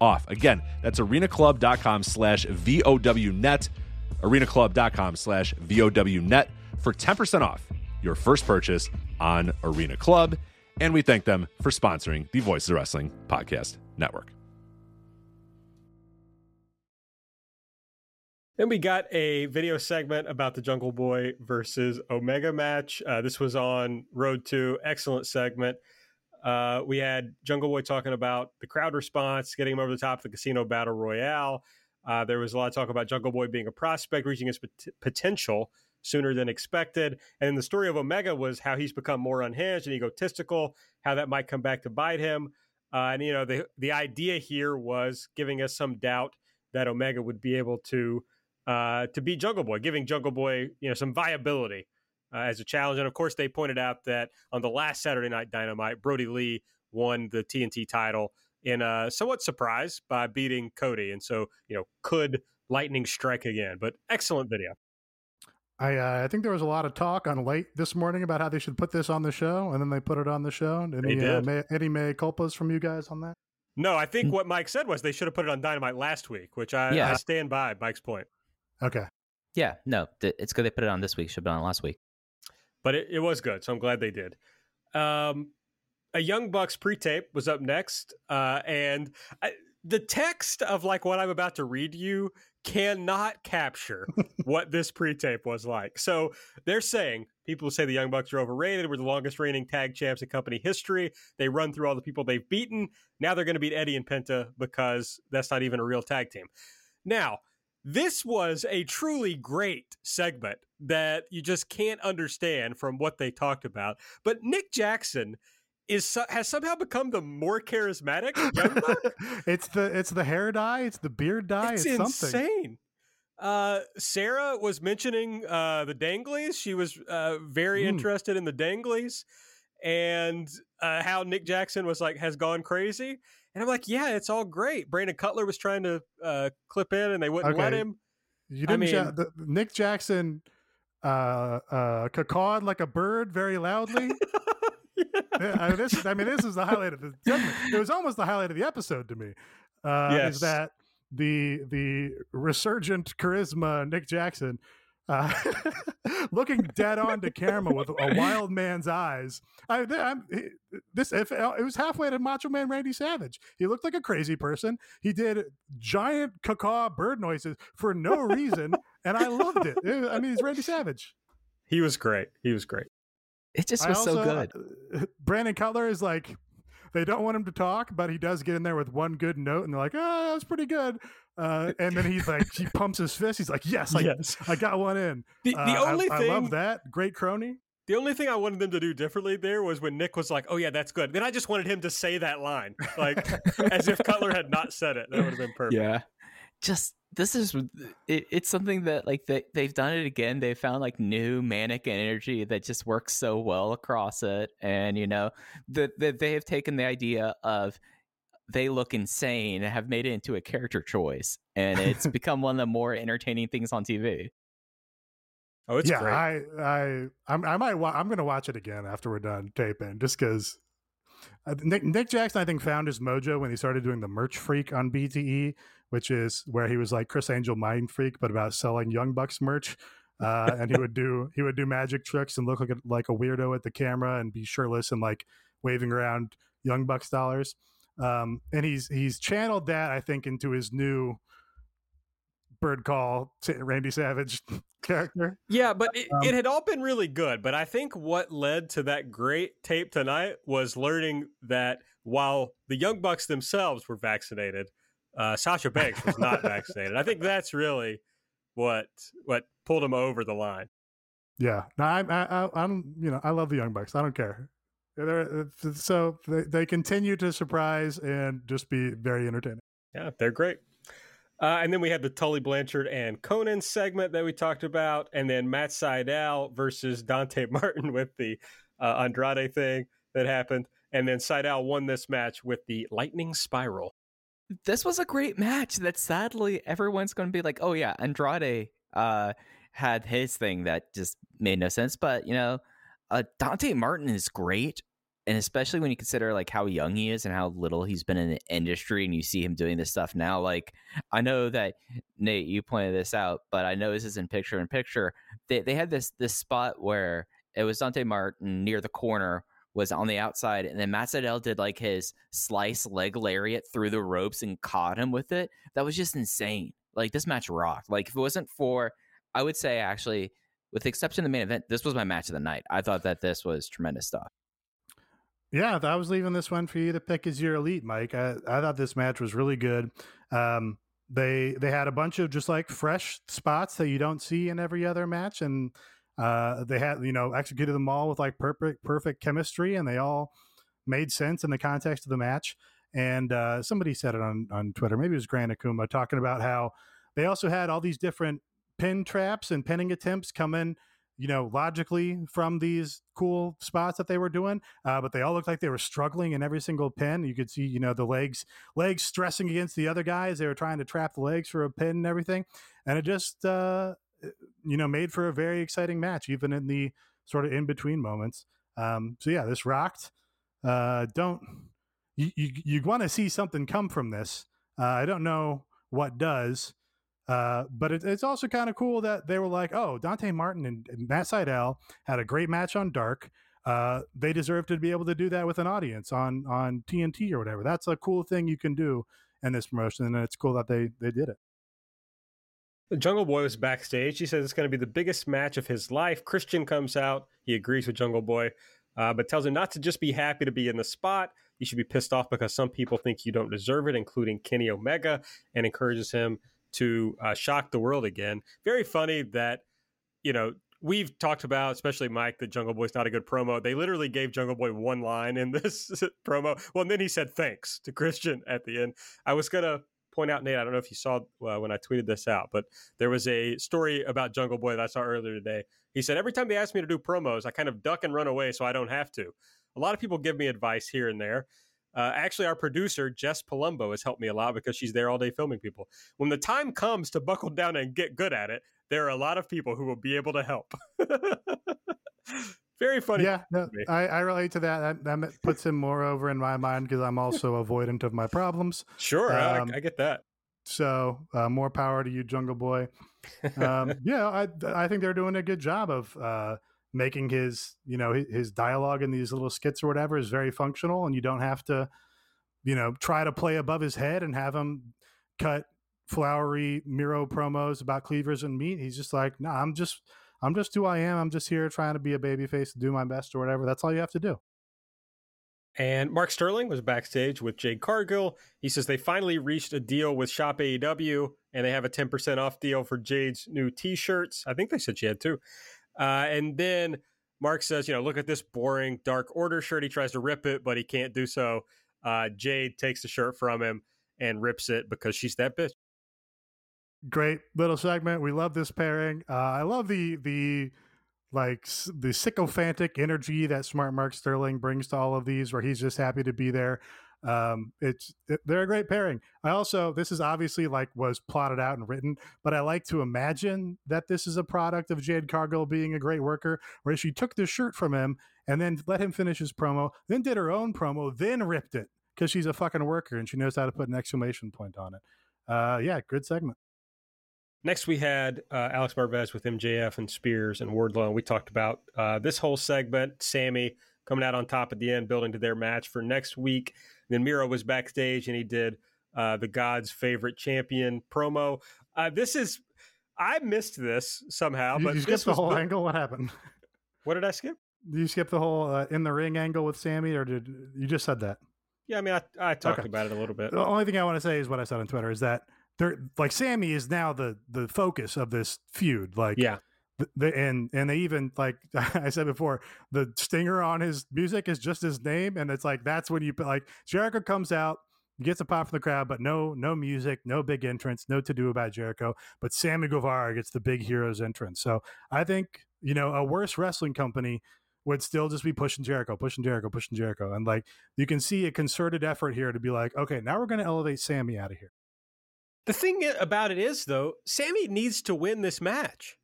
off. Again, that's arenaclub.com slash VOWnet. arenaclub.com slash VOWnet for 10% off your first purchase on Arena Club. And we thank them for sponsoring the Voices of Wrestling Podcast Network. Then we got a video segment about the Jungle Boy versus Omega match. Uh, this was on Road to excellent segment. Uh, we had Jungle Boy talking about the crowd response, getting him over the top of the casino battle royale. Uh, there was a lot of talk about Jungle Boy being a prospect, reaching his pot- potential sooner than expected. And the story of Omega was how he's become more unhinged and egotistical, how that might come back to bite him. Uh, and you know, the the idea here was giving us some doubt that Omega would be able to uh, to beat Jungle Boy, giving Jungle Boy you know some viability uh, as a challenge. And of course, they pointed out that on the last Saturday Night Dynamite, Brodie Lee won the TNT title in a somewhat surprise by beating Cody. And so you know, could lightning strike again? But excellent video. I uh, I think there was a lot of talk on late this morning about how they should put this on the show, and then they put it on the show. Any, They uh, did. may, any mea culpas from you guys on that? No, I think Mm. what Mike said was they should have put it on Dynamite last week, which I, Yeah. I stand by Mike's point. Okay. Yeah, no, th- it's good they put it on this week. Should have been on last week. But it, it was good, so I'm glad they did. Um, a Young Bucks pre-tape was up next, uh, and I, the text of like what I'm about to read you cannot capture what this pre-tape was like. So they're saying people say the Young Bucks are overrated. We're the longest reigning tag champs in company history. They run through all the people they've beaten. Now they're going to beat Eddie and Penta because that's not even a real tag team. Now, this was a truly great segment that you just can't understand from what they talked about. But Nick Jackson is has somehow become the more charismatic it's the it's the hair dye, it's the beard dye, it's it's, something. insane. Uh, Sarah was mentioning uh, the danglies. She was uh, very Mm. interested in the danglies and uh, how Nick Jackson was like has gone crazy. And I'm like, yeah, it's all great. Brandon Cutler was trying to uh, clip in, and they wouldn't let him. You didn't. ja- mean- the, Nick Jackson uh uh cacawed like a bird very loudly. Yeah, I mean, this, I mean, this is the highlight of the. It was almost the highlight of the episode to me. Uh, Yes. Is that the the resurgent charisma Nick Jackson uh, looking dead on to camera with a wild man's eyes? I, I'm, this if, it was halfway to Macho Man Randy Savage. He looked like a crazy person. He did giant cacaw bird noises for no reason, and I loved it. It- I mean, he's Randy Savage. He was great. He was great. It just I was so good. uh, Brandon Cutler is like, they don't want him to talk, but he does get in there with one good note, and they're like, "Oh, that was pretty good." Uh, and then he's like, he pumps his fist. He's like, "Yes, I, yes. I got one in." The, the Uh, I- only I, thing love that. Great crony. The only thing I wanted them to do differently there was when Nick was like, "Oh yeah, that's good." Then I just wanted him to say that line, like as if Cutler had not said it. That would have been perfect. Yeah. Just this is it, it's something that like they they've done it again. They found like new manic energy that just works so well across it, and you know that that they have taken the idea of they look insane and have made it into a character choice, and it's become one of the more entertaining things on TV. Oh, it's yeah, great. I, I, I'm, I might, wa- I'm going to watch it again after we're done taping, just because. Uh, Nick, Nick Jackson, I think, found his mojo when he started doing the merch freak on BTE, which is where he was like Chris Angel Mind Freak, but about selling Young Bucks merch. Uh, and he would do he would do magic tricks and look like a, like a weirdo at the camera and be shirtless and like waving around Young Bucks dollars. Um, and he's he's channeled that I think into his new bird call Randy Savage character. yeah, but it, Um, it had all been really good. But I think what led to that great tape tonight was learning that while the Young Bucks themselves were vaccinated, uh, Sasha Banks was not vaccinated. I think that's really what what pulled him over the line. Yeah, no, I'm, I, I, I'm, you know, I love the Young Bucks. I don't care. They're, so they, they continue to surprise and just be very entertaining. Yeah, they're great. Uh, and then we had the Tully Blanchard and Konnan segment that we talked about, and then Matt Sydal versus Dante Martin with the uh, Andrade thing that happened, and then Sydal won this match with the Lightning Spiral. This was a great match that sadly everyone's going to be like, oh yeah, Andrade uh, had his thing that just made no sense. But you know, uh, Dante Martin is great, and especially when you consider like how young he is and how little he's been in the industry, and you see him doing this stuff now. Like I know that Nate, you pointed this out, but I know this is in picture in picture. They they had this this spot where it was Dante Martin near the corner was on the outside, and then Matt did like his slice leg lariat through the ropes and caught him with it. That was just insane. Like this match rocked. Like if it wasn't for, I would say actually, with the exception of the main event, this was my match of the night. I thought that this was tremendous stuff. Yeah, I was leaving this one for you to pick as your elite, Mike. I, I thought this match was really good. Um, they they had a bunch of just like fresh spots that you don't see in every other match, and uh, they had you know executed them all with like perfect perfect chemistry, and they all made sense in the context of the match. And uh, somebody said it on on Twitter, maybe it was Grant Akuma, talking about how they also had all these different pin traps and pinning attempts come in you know, logically from these cool spots that they were doing, uh, but they all looked like they were struggling in every single pin. You could see, you know, the legs legs stressing against the other guys. They were trying to trap the legs for a pin and everything, and it just, uh, you know, made for a very exciting match, even in the sort of in between moments. Um, so yeah, this rocked. Uh, don't you you, you want to see something come from this? Uh, I don't know what does. Uh, but it, it's also kind of cool that they were like, oh, Dante Martin and, Matt Sydal had a great match on Dark. Uh, they deserve to be able to do that with an audience on on TNT or whatever. That's a cool thing you can do in this promotion, and it's cool that they they did it. Jungle Boy was backstage. He says it's going to be the biggest match of his life. Christian comes out. He agrees with Jungle Boy, uh, but tells him not to just be happy to be in the spot. You should be pissed off because some people think you don't deserve it, including Kenny Omega, and encourages him to uh, shock the world again. Very funny that, you know, we've talked about, especially Mike, that Jungle Boy's not a good promo. They literally gave Jungle Boy one line in this promo. Well, and then he said thanks to Christian at the end. I was going to point out, Nate, I don't know if you saw uh, when I tweeted this out, but there was a story about Jungle Boy that I saw earlier today. He said, Every time they ask me to do promos, I kind of duck and run away so I don't have to. A lot of people give me advice here and there. Uh, actually, our producer, Jess Palumbo, has helped me a lot because she's there all day filming people. When the time comes to buckle down and get good at it, there are a lot of people who will be able to help. Very funny. Yeah, no, I, I, relate to that. that. that. puts him more over in my mind because I'm also avoidant of my problems. Sure, um, I, I, get that. So uh, more power to you, Jungle Boy. Um, yeah, I I think they're doing a good job of uh, making his you know his dialogue in these little skits or whatever is very functional and you don't have to you know try to play above his head and have him cut flowery miro promos about cleavers and meat he's just like no nah, i'm just i'm just who i am i'm just here trying to be a baby face do my best or whatever that's all you have to do and Mark Sterling was backstage with Jade Cargill. He says they finally reached a deal with Shop AEW and they have a 10% off deal for Jade's new t shirts. I think they said she had two. Uh, and then Mark says, you know, look at this boring Dark Order shirt. He tries to rip it, but he can't do so. Uh, Jade takes the shirt from him and rips it because she's that bitch. Great little segment. We love this pairing. Uh, I love the the like the sycophantic energy that Smart Mark Sterling brings to all of these, where he's just happy to be there. Um, it's it, they're a great pairing. I also this is obviously like was plotted out and written, but I like to imagine that this is a product of Jade Cargill being a great worker, where she took the shirt from him and then let him finish his promo, then did her own promo, then ripped it because she's a fucking worker and she knows how to put an exclamation point on it. Uh, yeah, good segment. Next, we had uh, Alex Marvez with MJF and Spears and Wardlow. And we talked about uh, this whole segment, Sammy coming out on top at the end, building to their match for next week. Then Miro was backstage and he did uh, the God's favorite champion promo. Uh, this is I missed this somehow, but you skipped the whole angle. What happened? What did I skip? Did you skip the whole uh, in the ring angle with Sammy, or did you just said that? Yeah, I mean, I, I talked okay. about it a little bit. The only thing I want to say is what I said on Twitter is that they're like Sammy is now the the focus of this feud. Like, yeah, the, and and they even like I said before, the stinger on his music is just his name, and it's like that's when you like Jericho comes out, gets a pop from the crowd, but no no music, no big entrance, no to do about Jericho. But Sammy Guevara gets the big hero's entrance. So I think you know a worse wrestling company would still just be pushing Jericho, pushing Jericho, pushing Jericho, and like you can see a concerted effort here to be like, okay, now we're going to elevate Sammy out of here. The thing about it is, though, Sammy needs to win this match.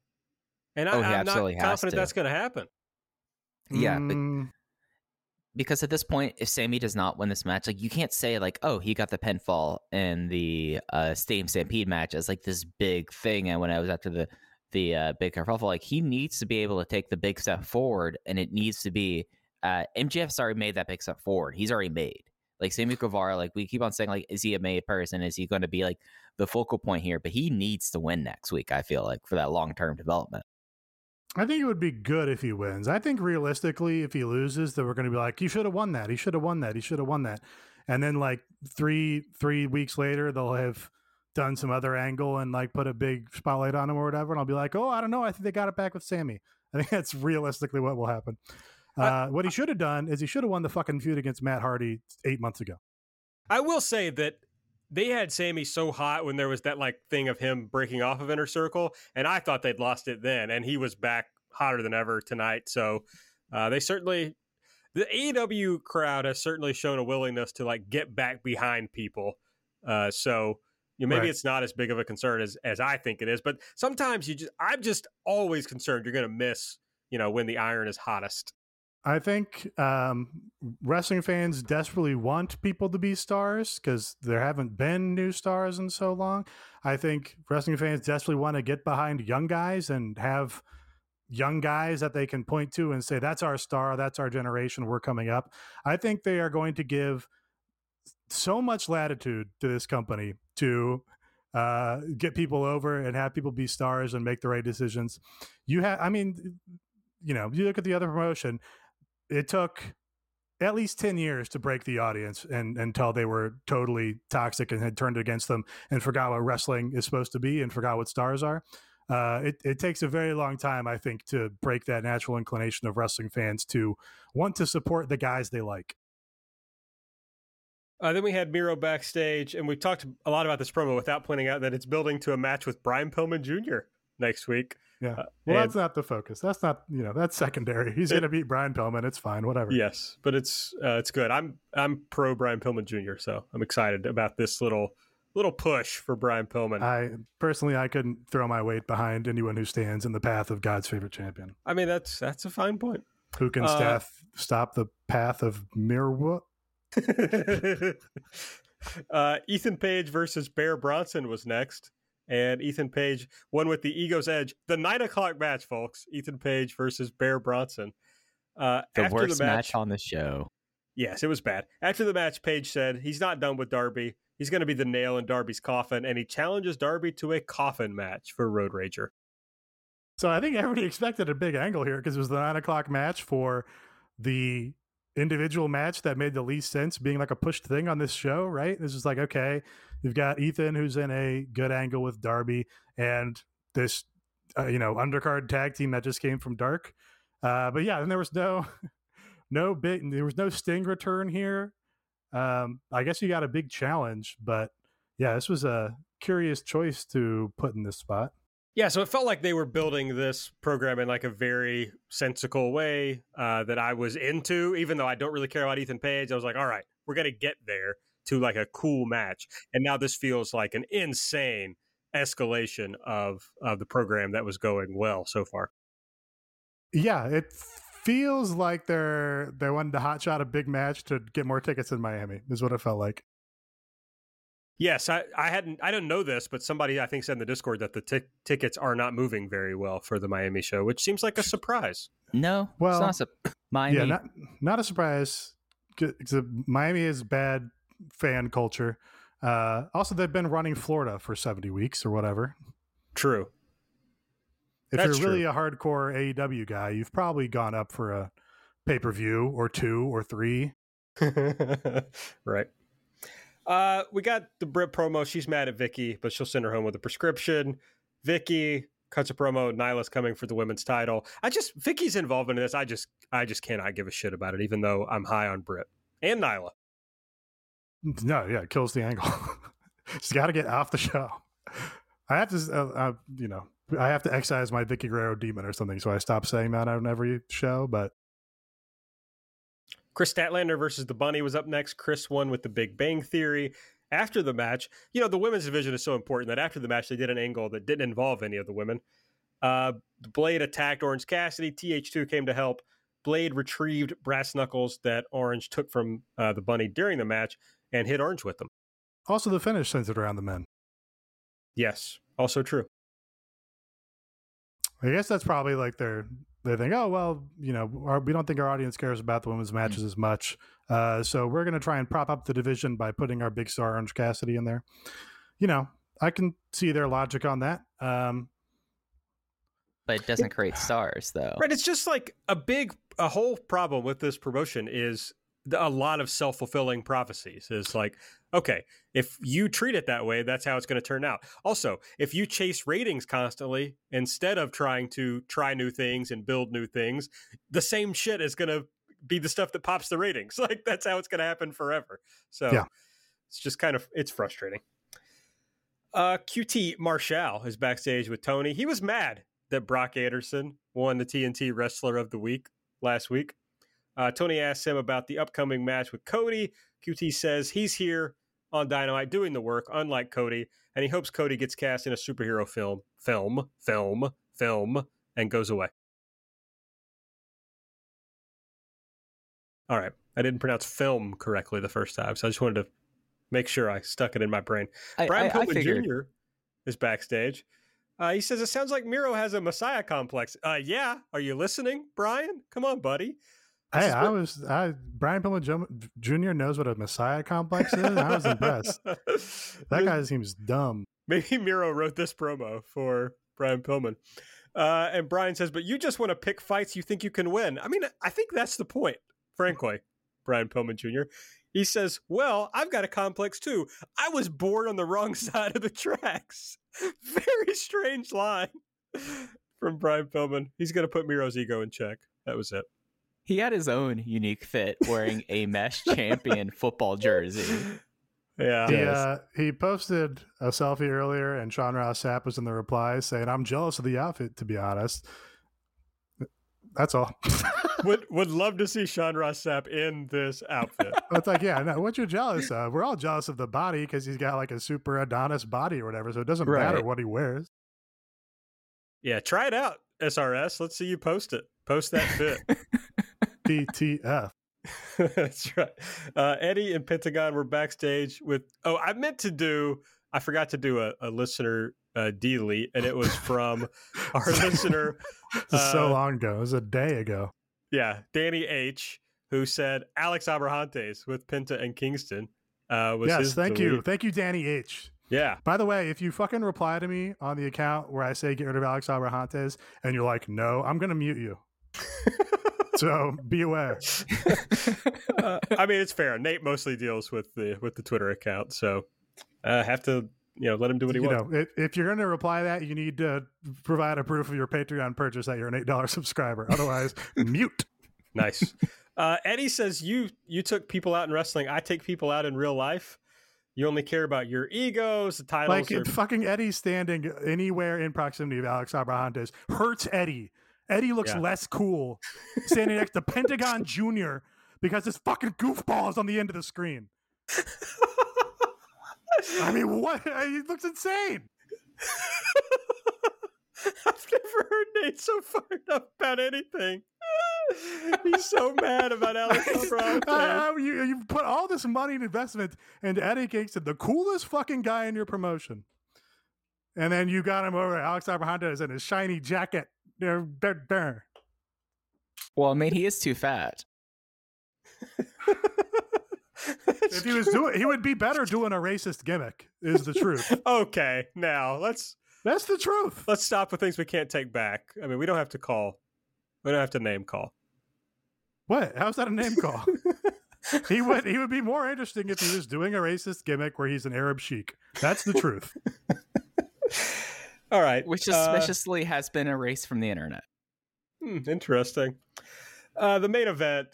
And oh, I, am not confident that's going to happen. Yeah, mm. because at this point, if Sammy does not win this match, like you can't say like, oh, he got the pinfall in the uh, Stadium Stampede match as like this big thing. And when I was after the the uh, big kerfuffle, like he needs to be able to take the big step forward, and it needs to be uh, MJF's already made that big step forward. He's already made, Like Sammy Guevara, like we keep on saying, like, is he a made person? Is he going to be like the focal point here? But he needs to win next week. I feel like for that long term development. I think it would be good if he wins. I think realistically, if he loses, that we're going to be like, he should have won that. He should have won that. He should have won that. And then like three three weeks later, they'll have done some other angle and like put a big spotlight on him or whatever. And I'll be like, oh, I don't know. I think they got it back with Sammy. I think that's realistically what will happen. Uh, what he should have done is he should have won the fucking feud against Matt Hardy eight months ago. I will say that they had Sammy so hot when there was that like thing of him breaking off of Inner Circle, and I thought they'd lost it then, and he was back hotter than ever tonight. So uh, they certainly, the AEW crowd has certainly shown a willingness to like get back behind people. Uh, so you know, maybe Right. it's not as big of a concern as as I think it is, but sometimes you just, I'm just always concerned you're going to miss, you know, when the iron is hottest. I think um, wrestling fans desperately want people to be stars because there haven't been new stars in so long. I think wrestling fans desperately want to get behind young guys and have young guys that they can point to and say, that's our star, that's our generation, we're coming up. I think they are going to give so much latitude to this company to uh, get people over and have people be stars and make the right decisions. You have, I mean, you know, you look at the other promotion, it took at least 10 years to break the audience and until they were totally toxic and had turned against them and forgot what wrestling is supposed to be and forgot what stars are. Uh, it, it takes a very long time, I think, to break that natural inclination of wrestling fans to want to support the guys they like. Uh, then we had Miro backstage, and we talked a lot about this promo without pointing out that it's building to a match with Brian Pillman Jr. next week. Yeah. Uh, well, and- that's not the focus. That's not, you know, that's secondary. He's going to beat Brian Pillman. It's fine. Whatever. Yes, but it's uh, it's good. I'm I'm pro Brian Pillman Jr. So I'm excited about this little little push for Brian Pillman. I, personally, I couldn't throw my weight behind anyone who stands in the path of God's favorite champion. I mean that's that's a fine point. Who can Uh, staff, stop the path of Mirwa? uh, Ethan Page versus Bear Bronson was next, and Ethan Page won with the Ego's Edge. The nine o'clock match, folks. Ethan Page versus Bear Bronson. Uh, The after worst the match on the show. Yes, it was bad. After the match, Page said he's not done with Darby. He's going to be the nail in Darby's coffin, and he challenges Darby to a coffin match for Road Rager. So I think everybody expected a big angle here because it was the nine o'clock match for the individual match that made the least sense being like a pushed thing on this show, right? This is like, okay, you've got Ethan who's in a good angle with Darby and this, uh, you know, undercard tag team that just came from Dark. Uh, but yeah, and there was no, no big, there was no Sting return here. Um, I guess you got a big challenge, but yeah, this was a curious choice to put in this spot. Yeah, so it felt like they were building this program in like a very sensical way uh, that I was into, even though I don't really care about Ethan Page. I was like, all right, we're going to get there to like a cool match. And now this feels like an insane escalation of, of the program that was going well so far. Yeah, it feels like they're they wanted to hotshot a big match to get more tickets in Miami. Is what it felt like. Yes, I, I hadn't I didn't know this, but somebody I think said in the Discord that the tic tickets are not moving very well for the Miami show, which seems like a surprise. No, Well, it's not a Miami. Yeah, not not a surprise. 'cause Miami is bad fan culture. Uh, also, they've been running Florida for seventy weeks or whatever. True. If That's you're really a hardcore AEW guy, you've probably gone up for a pay per view or two or three. right. Uh, we got the Britt promo. She's mad at Vickie, but she'll send her home with a prescription. Vickie cuts a promo. Nyla's coming for the women's title. I just Vickie's involvement in this. I just I just cannot give a shit about it, even though I'm high on Britt and Nyla. No, yeah, it kills the angle. She's got to get off the show. I have to, uh, uh, you know, I have to excise my Vickie Guerrero demon or something, so I stop saying that on every show. But Kris Statlander versus the Bunny was up next. Kris won with the Big Bang Theory. After the match, you know, the women's division is so important that after the match, they did an angle that didn't involve any of the women. Uh, Blade attacked Orange Cassidy. TH2 came to help. Blade retrieved brass knuckles that Orange took from uh, the Bunny during the match and hit Orange with them. also, the finish centered around the men. Yes, also true. I guess that's probably like their they think, oh well, you know, our, we don't think our audience cares about the women's matches as much, uh, so we're going to try and prop up the division by putting our big star Orange Cassidy in there. You know, I can see their logic on that. Um, but it doesn't create stars though. Right. It's just like a big, a whole problem with this promotion is a lot of self fulfilling prophecies. Is like, okay, if you treat it that way, that's how it's going to turn out. Also, if you chase ratings constantly instead of trying to try new things and build new things, the same shit is going to be the stuff that pops the ratings. Like that's how it's going to happen forever. So Yeah. it's just kind of it's frustrating. Uh, QT Marshall is backstage with Tony. He was mad that Brock Anderson won the TNT Wrestler of the Week last week. Uh, Tony asks him about the upcoming match with Cody. QT says he's here on Dynamite doing the work, unlike Cody, and he hopes Cody gets cast in a superhero film, film, film, film, and goes away. All right. I didn't pronounce film correctly the first time, so I just wanted to make sure I stuck it in my brain. I, Brian I, I. Jr. is backstage. Uh, he says it sounds like Miro has a Messiah complex. Uh, yeah, are you listening, Brian? Come on, buddy. Hey, I was I, Brian Pillman Jr. knows what a Messiah complex is. I was impressed. That guy seems dumb. Maybe Miro wrote this promo for Brian Pillman. Uh, and Brian says, but you just want to pick fights you think you can win. I mean, I think that's the point, frankly, Brian Pillman Jr. He says, well, I've got a complex too. I was born on the wrong side of the tracks. Very strange line from Brian Pillman. He's going to put Miro's ego in check. That was it. He had his own unique fit wearing a mesh champion football jersey. Yeah. He, uh, he posted a selfie earlier, and Sean Ross Sapp was in the replies saying, "I'm jealous of the outfit, to be honest." That's all. would would love to see Sean Ross Sapp in this outfit. it's like, yeah, no, what you're jealous of? We're all jealous of the body because he's got like a super Adonis body or whatever. So it doesn't matter what he wears. Yeah, try it out, SRS. Let's see you post it. Post that fit. PTF. That's right. Uh, Eddie and Pentagon were backstage with. Oh, I meant to do. I forgot to do a, a listener uh, delete, and it was from our listener. Is so Uh, long ago. It was a day ago. Yeah, Danny H, who said Alex Abrahantes with Penta and Kingston. Uh, was Yes, his thank you. Thank you, Danny H. Yeah, By the way, if you fucking reply to me on the account where I say get rid of Alex Abrahantes and you're like, no, I'm going to mute you. So be aware. uh, I mean it's fair. Nate mostly deals with the with the Twitter account, so I have to you know let him do what he you wants. know, if, if you're going to reply that, you need to provide a proof of your Patreon purchase that you're an $8 subscriber. Otherwise, mute. Nice. Uh, Eddie says you you took people out in wrestling. I take people out in real life. You only care about your egos, the titles. Like are- fucking Eddie standing anywhere in proximity of Alex Abrahantes hurts Eddie. Eddie looks Yeah. less cool standing next to Pentagon Jr. because his fucking goofball is on the end of the screen. I mean, what? He looks insane. I've never heard Nate so fired up about anything. He's so mad about Alex Abrahantes. Uh, you, you put all this money and investment into Eddie Kingston, the coolest fucking guy in your promotion. And then you got him over Alex Abrahantes in his shiny jacket. There, there, there. Well, I mean, he is too fat. If he was doing, he would be better doing a racist gimmick. Is the truth. okay, now let's That's the truth. let's stop with things we can't take back. I mean, we don't have to call. We don't have to name call. What? How's that a name call? he would. He would be more interesting if he was doing a racist gimmick where he's an Arab sheik. That's the truth. All right, Which uh, suspiciously has been erased from the internet. Hmm, interesting. Uh, the main event: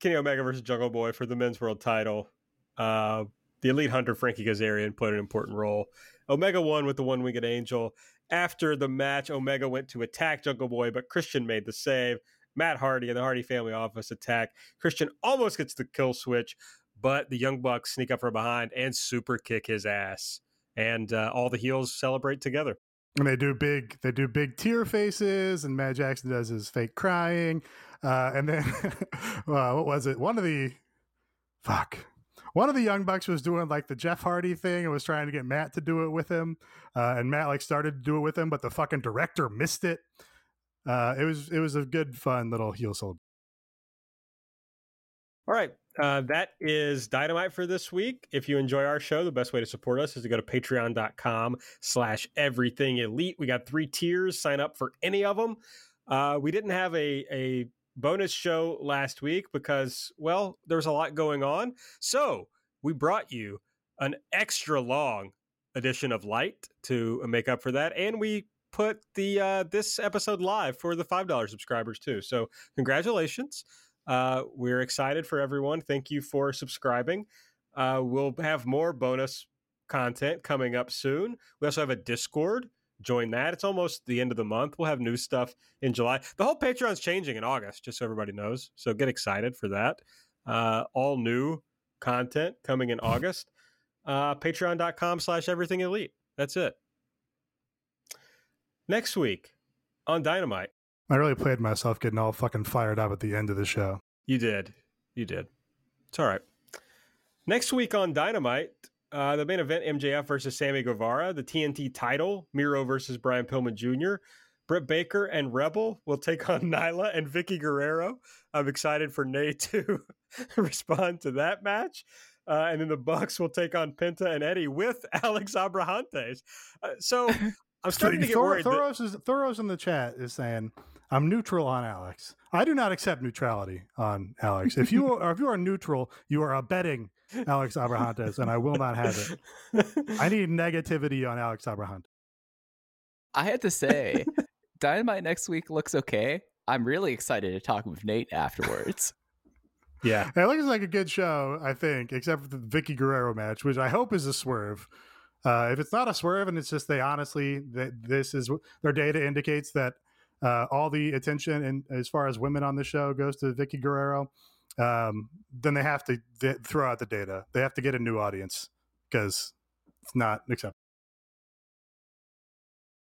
Kenny Omega versus Jungle Boy for the men's world title. Uh, the elite hunter Frankie Kazarian played an important role. Omega won with the one winged angel. After the match, Omega went to attack Jungle Boy, but Christian made the save. Matt Hardy and the Hardy family office attack. Christian almost gets the kill switch, but the Young Bucks sneak up from behind and super kick his ass. And uh, all the heels celebrate together. And they do big. They do big tear faces, and Matt Jackson does his fake crying. Uh, and then, well, what was it? One of the fuck. One of the young bucks was doing like the Jeff Hardy thing and was trying to get Matt to do it with him. Uh, and Matt like started to do it with him, but the fucking director missed it. uh, it was it was a good, fun little heel celebration. All right. Uh, that is Dynamite for this week. If you enjoy our show, the best way to support us is to go to patreon.com slash everything elite. We got three tiers. Sign up for any of them. Uh, we didn't have a, a bonus show last week because, well, there was a lot going on. So we brought you an extra long edition of Light to make up for that. And we put the uh, this episode live for the $5 subscribers too. So congratulations. Uh, we're excited for everyone. Thank you for subscribing. Uh, we'll have more bonus content coming up soon. We also have a Discord. Join that. It's almost the end of the month. We'll have new stuff in July. The whole Patreon's changing in August, just so everybody knows. So get excited for that. Uh, all new content coming in August. Uh, Patreon.com slash everything elite. That's it. Next week on Dynamite. I really played myself getting all fucking fired up at the end of the show. You did. You did. It's all right. Next week on Dynamite, uh, the main event MJF versus Sammy Guevara, the TNT title, Miro versus Brian Pillman Jr., Britt Baker and Rebel will take on Nyla and Vickie Guerrero. I'm excited for Nate to respond to that match. Uh, and then the Bucks will take on Penta and Eddie with Alex Abrahantes. Uh, so I'm starting to get Thor- worried. that- Thoros, is, Thoros in the chat is saying, "I'm neutral on Alex. I do not accept neutrality on Alex. If you are, if you are neutral, you are abetting Alex Abrahantes, and I will not have it. I need negativity on Alex Abrahantes. I had to say, Dynamite next week looks okay. I'm really excited to talk with Nate afterwards. yeah. It looks like a good show, I think, except for the Vickie Guerrero match, which I hope is a swerve. Uh, if it's not a swerve and it's just they honestly that this is their data indicates that uh, all the attention and as far as women on the show goes to Vickie Guerrero, um, then they have to th- throw out the data. They have to get a new audience because it's not acceptable.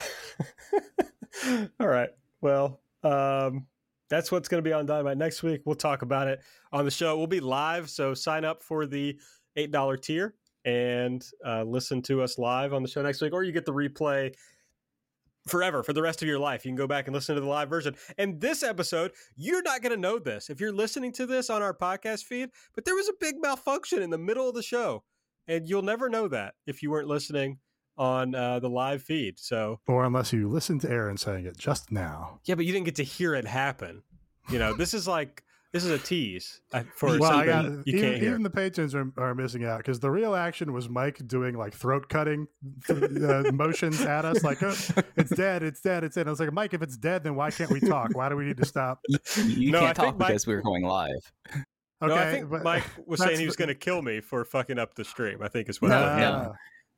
All right. Well, um, that's what's going to be on Dynamite next week. We'll talk about it on the show. We'll be live, so sign up for the eight dollar tier and uh, listen to us live on the show next week, or you get the replay forever for the rest of your life. You can go back and listen to the live version. And this episode, you're not going to know this if you're listening to this on our podcast feed, but there was a big malfunction in the middle of the show, and you'll never know that if you weren't listening on uh, the live feed. So Or unless you listen to Aaron saying it just now. yeah, but you didn't get to hear it happen. You know, this is like this is a tease uh, for well, I something got, you even, can't hear. even the patrons are, are missing out because the real action was Mike doing like throat cutting uh, motions at us, like oh, it's dead, it's dead, it's dead. I was like, Mike, if it's dead, then why can't we talk? Why do we need to stop? You, you No, can't think talk Mike- because we were going live. Okay, no, I think but Mike was saying he was going to kill me for fucking up the stream. I think is what No, the no.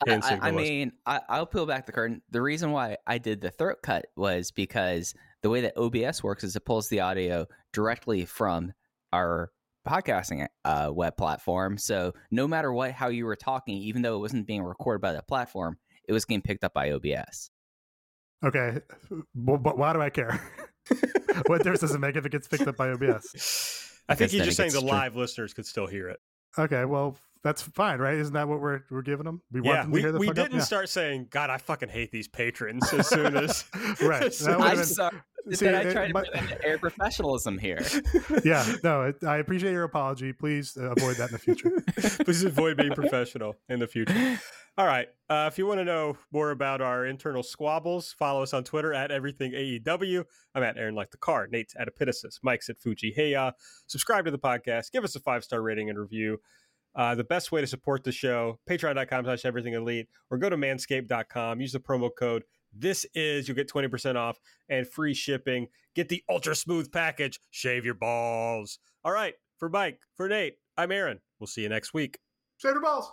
I, I, I mean, I, I'll peel back the curtain. The reason why I did the throat cut was because the way that OBS works is it pulls the audio directly from our podcasting uh, web platform. So no matter what, how you were talking, even though it wasn't being recorded by the platform, it was getting picked up by OBS. okay, but, but why do I care? what difference does it make if it gets picked up by OBS? I think Because he's just saying the gets stri- live listeners could still hear it. Okay, well that's fine, right? Isn't that what we're we're giving them? We want yeah, them to we, hear the we fuck didn't start saying, "God, I fucking hate these patrons." As soon as Right, as soon I'm been- as- sorry See, that I it- tried to my- bring air professionalism here. yeah, no, it, I appreciate your apology. Please uh, avoid that in the future. Please avoid being professional in the future. All right. Uh, if you want to know more about our internal squabbles, follow us on Twitter at everything AEW. I'm at Aaron Like the Car. Nate's at Epitasis. Mike's at Fuji Heya. Subscribe to the podcast. Give us a five star rating and review. Uh, the best way to support the show, patreon.com slash everything elite, or go to manscaped.com. Use the promo code. This is, you'll get 20% off and free shipping. Get the ultra smooth package. Shave your balls. All right. For Mike, for Nate, I'm Aaron. We'll see you next week. Shave your balls.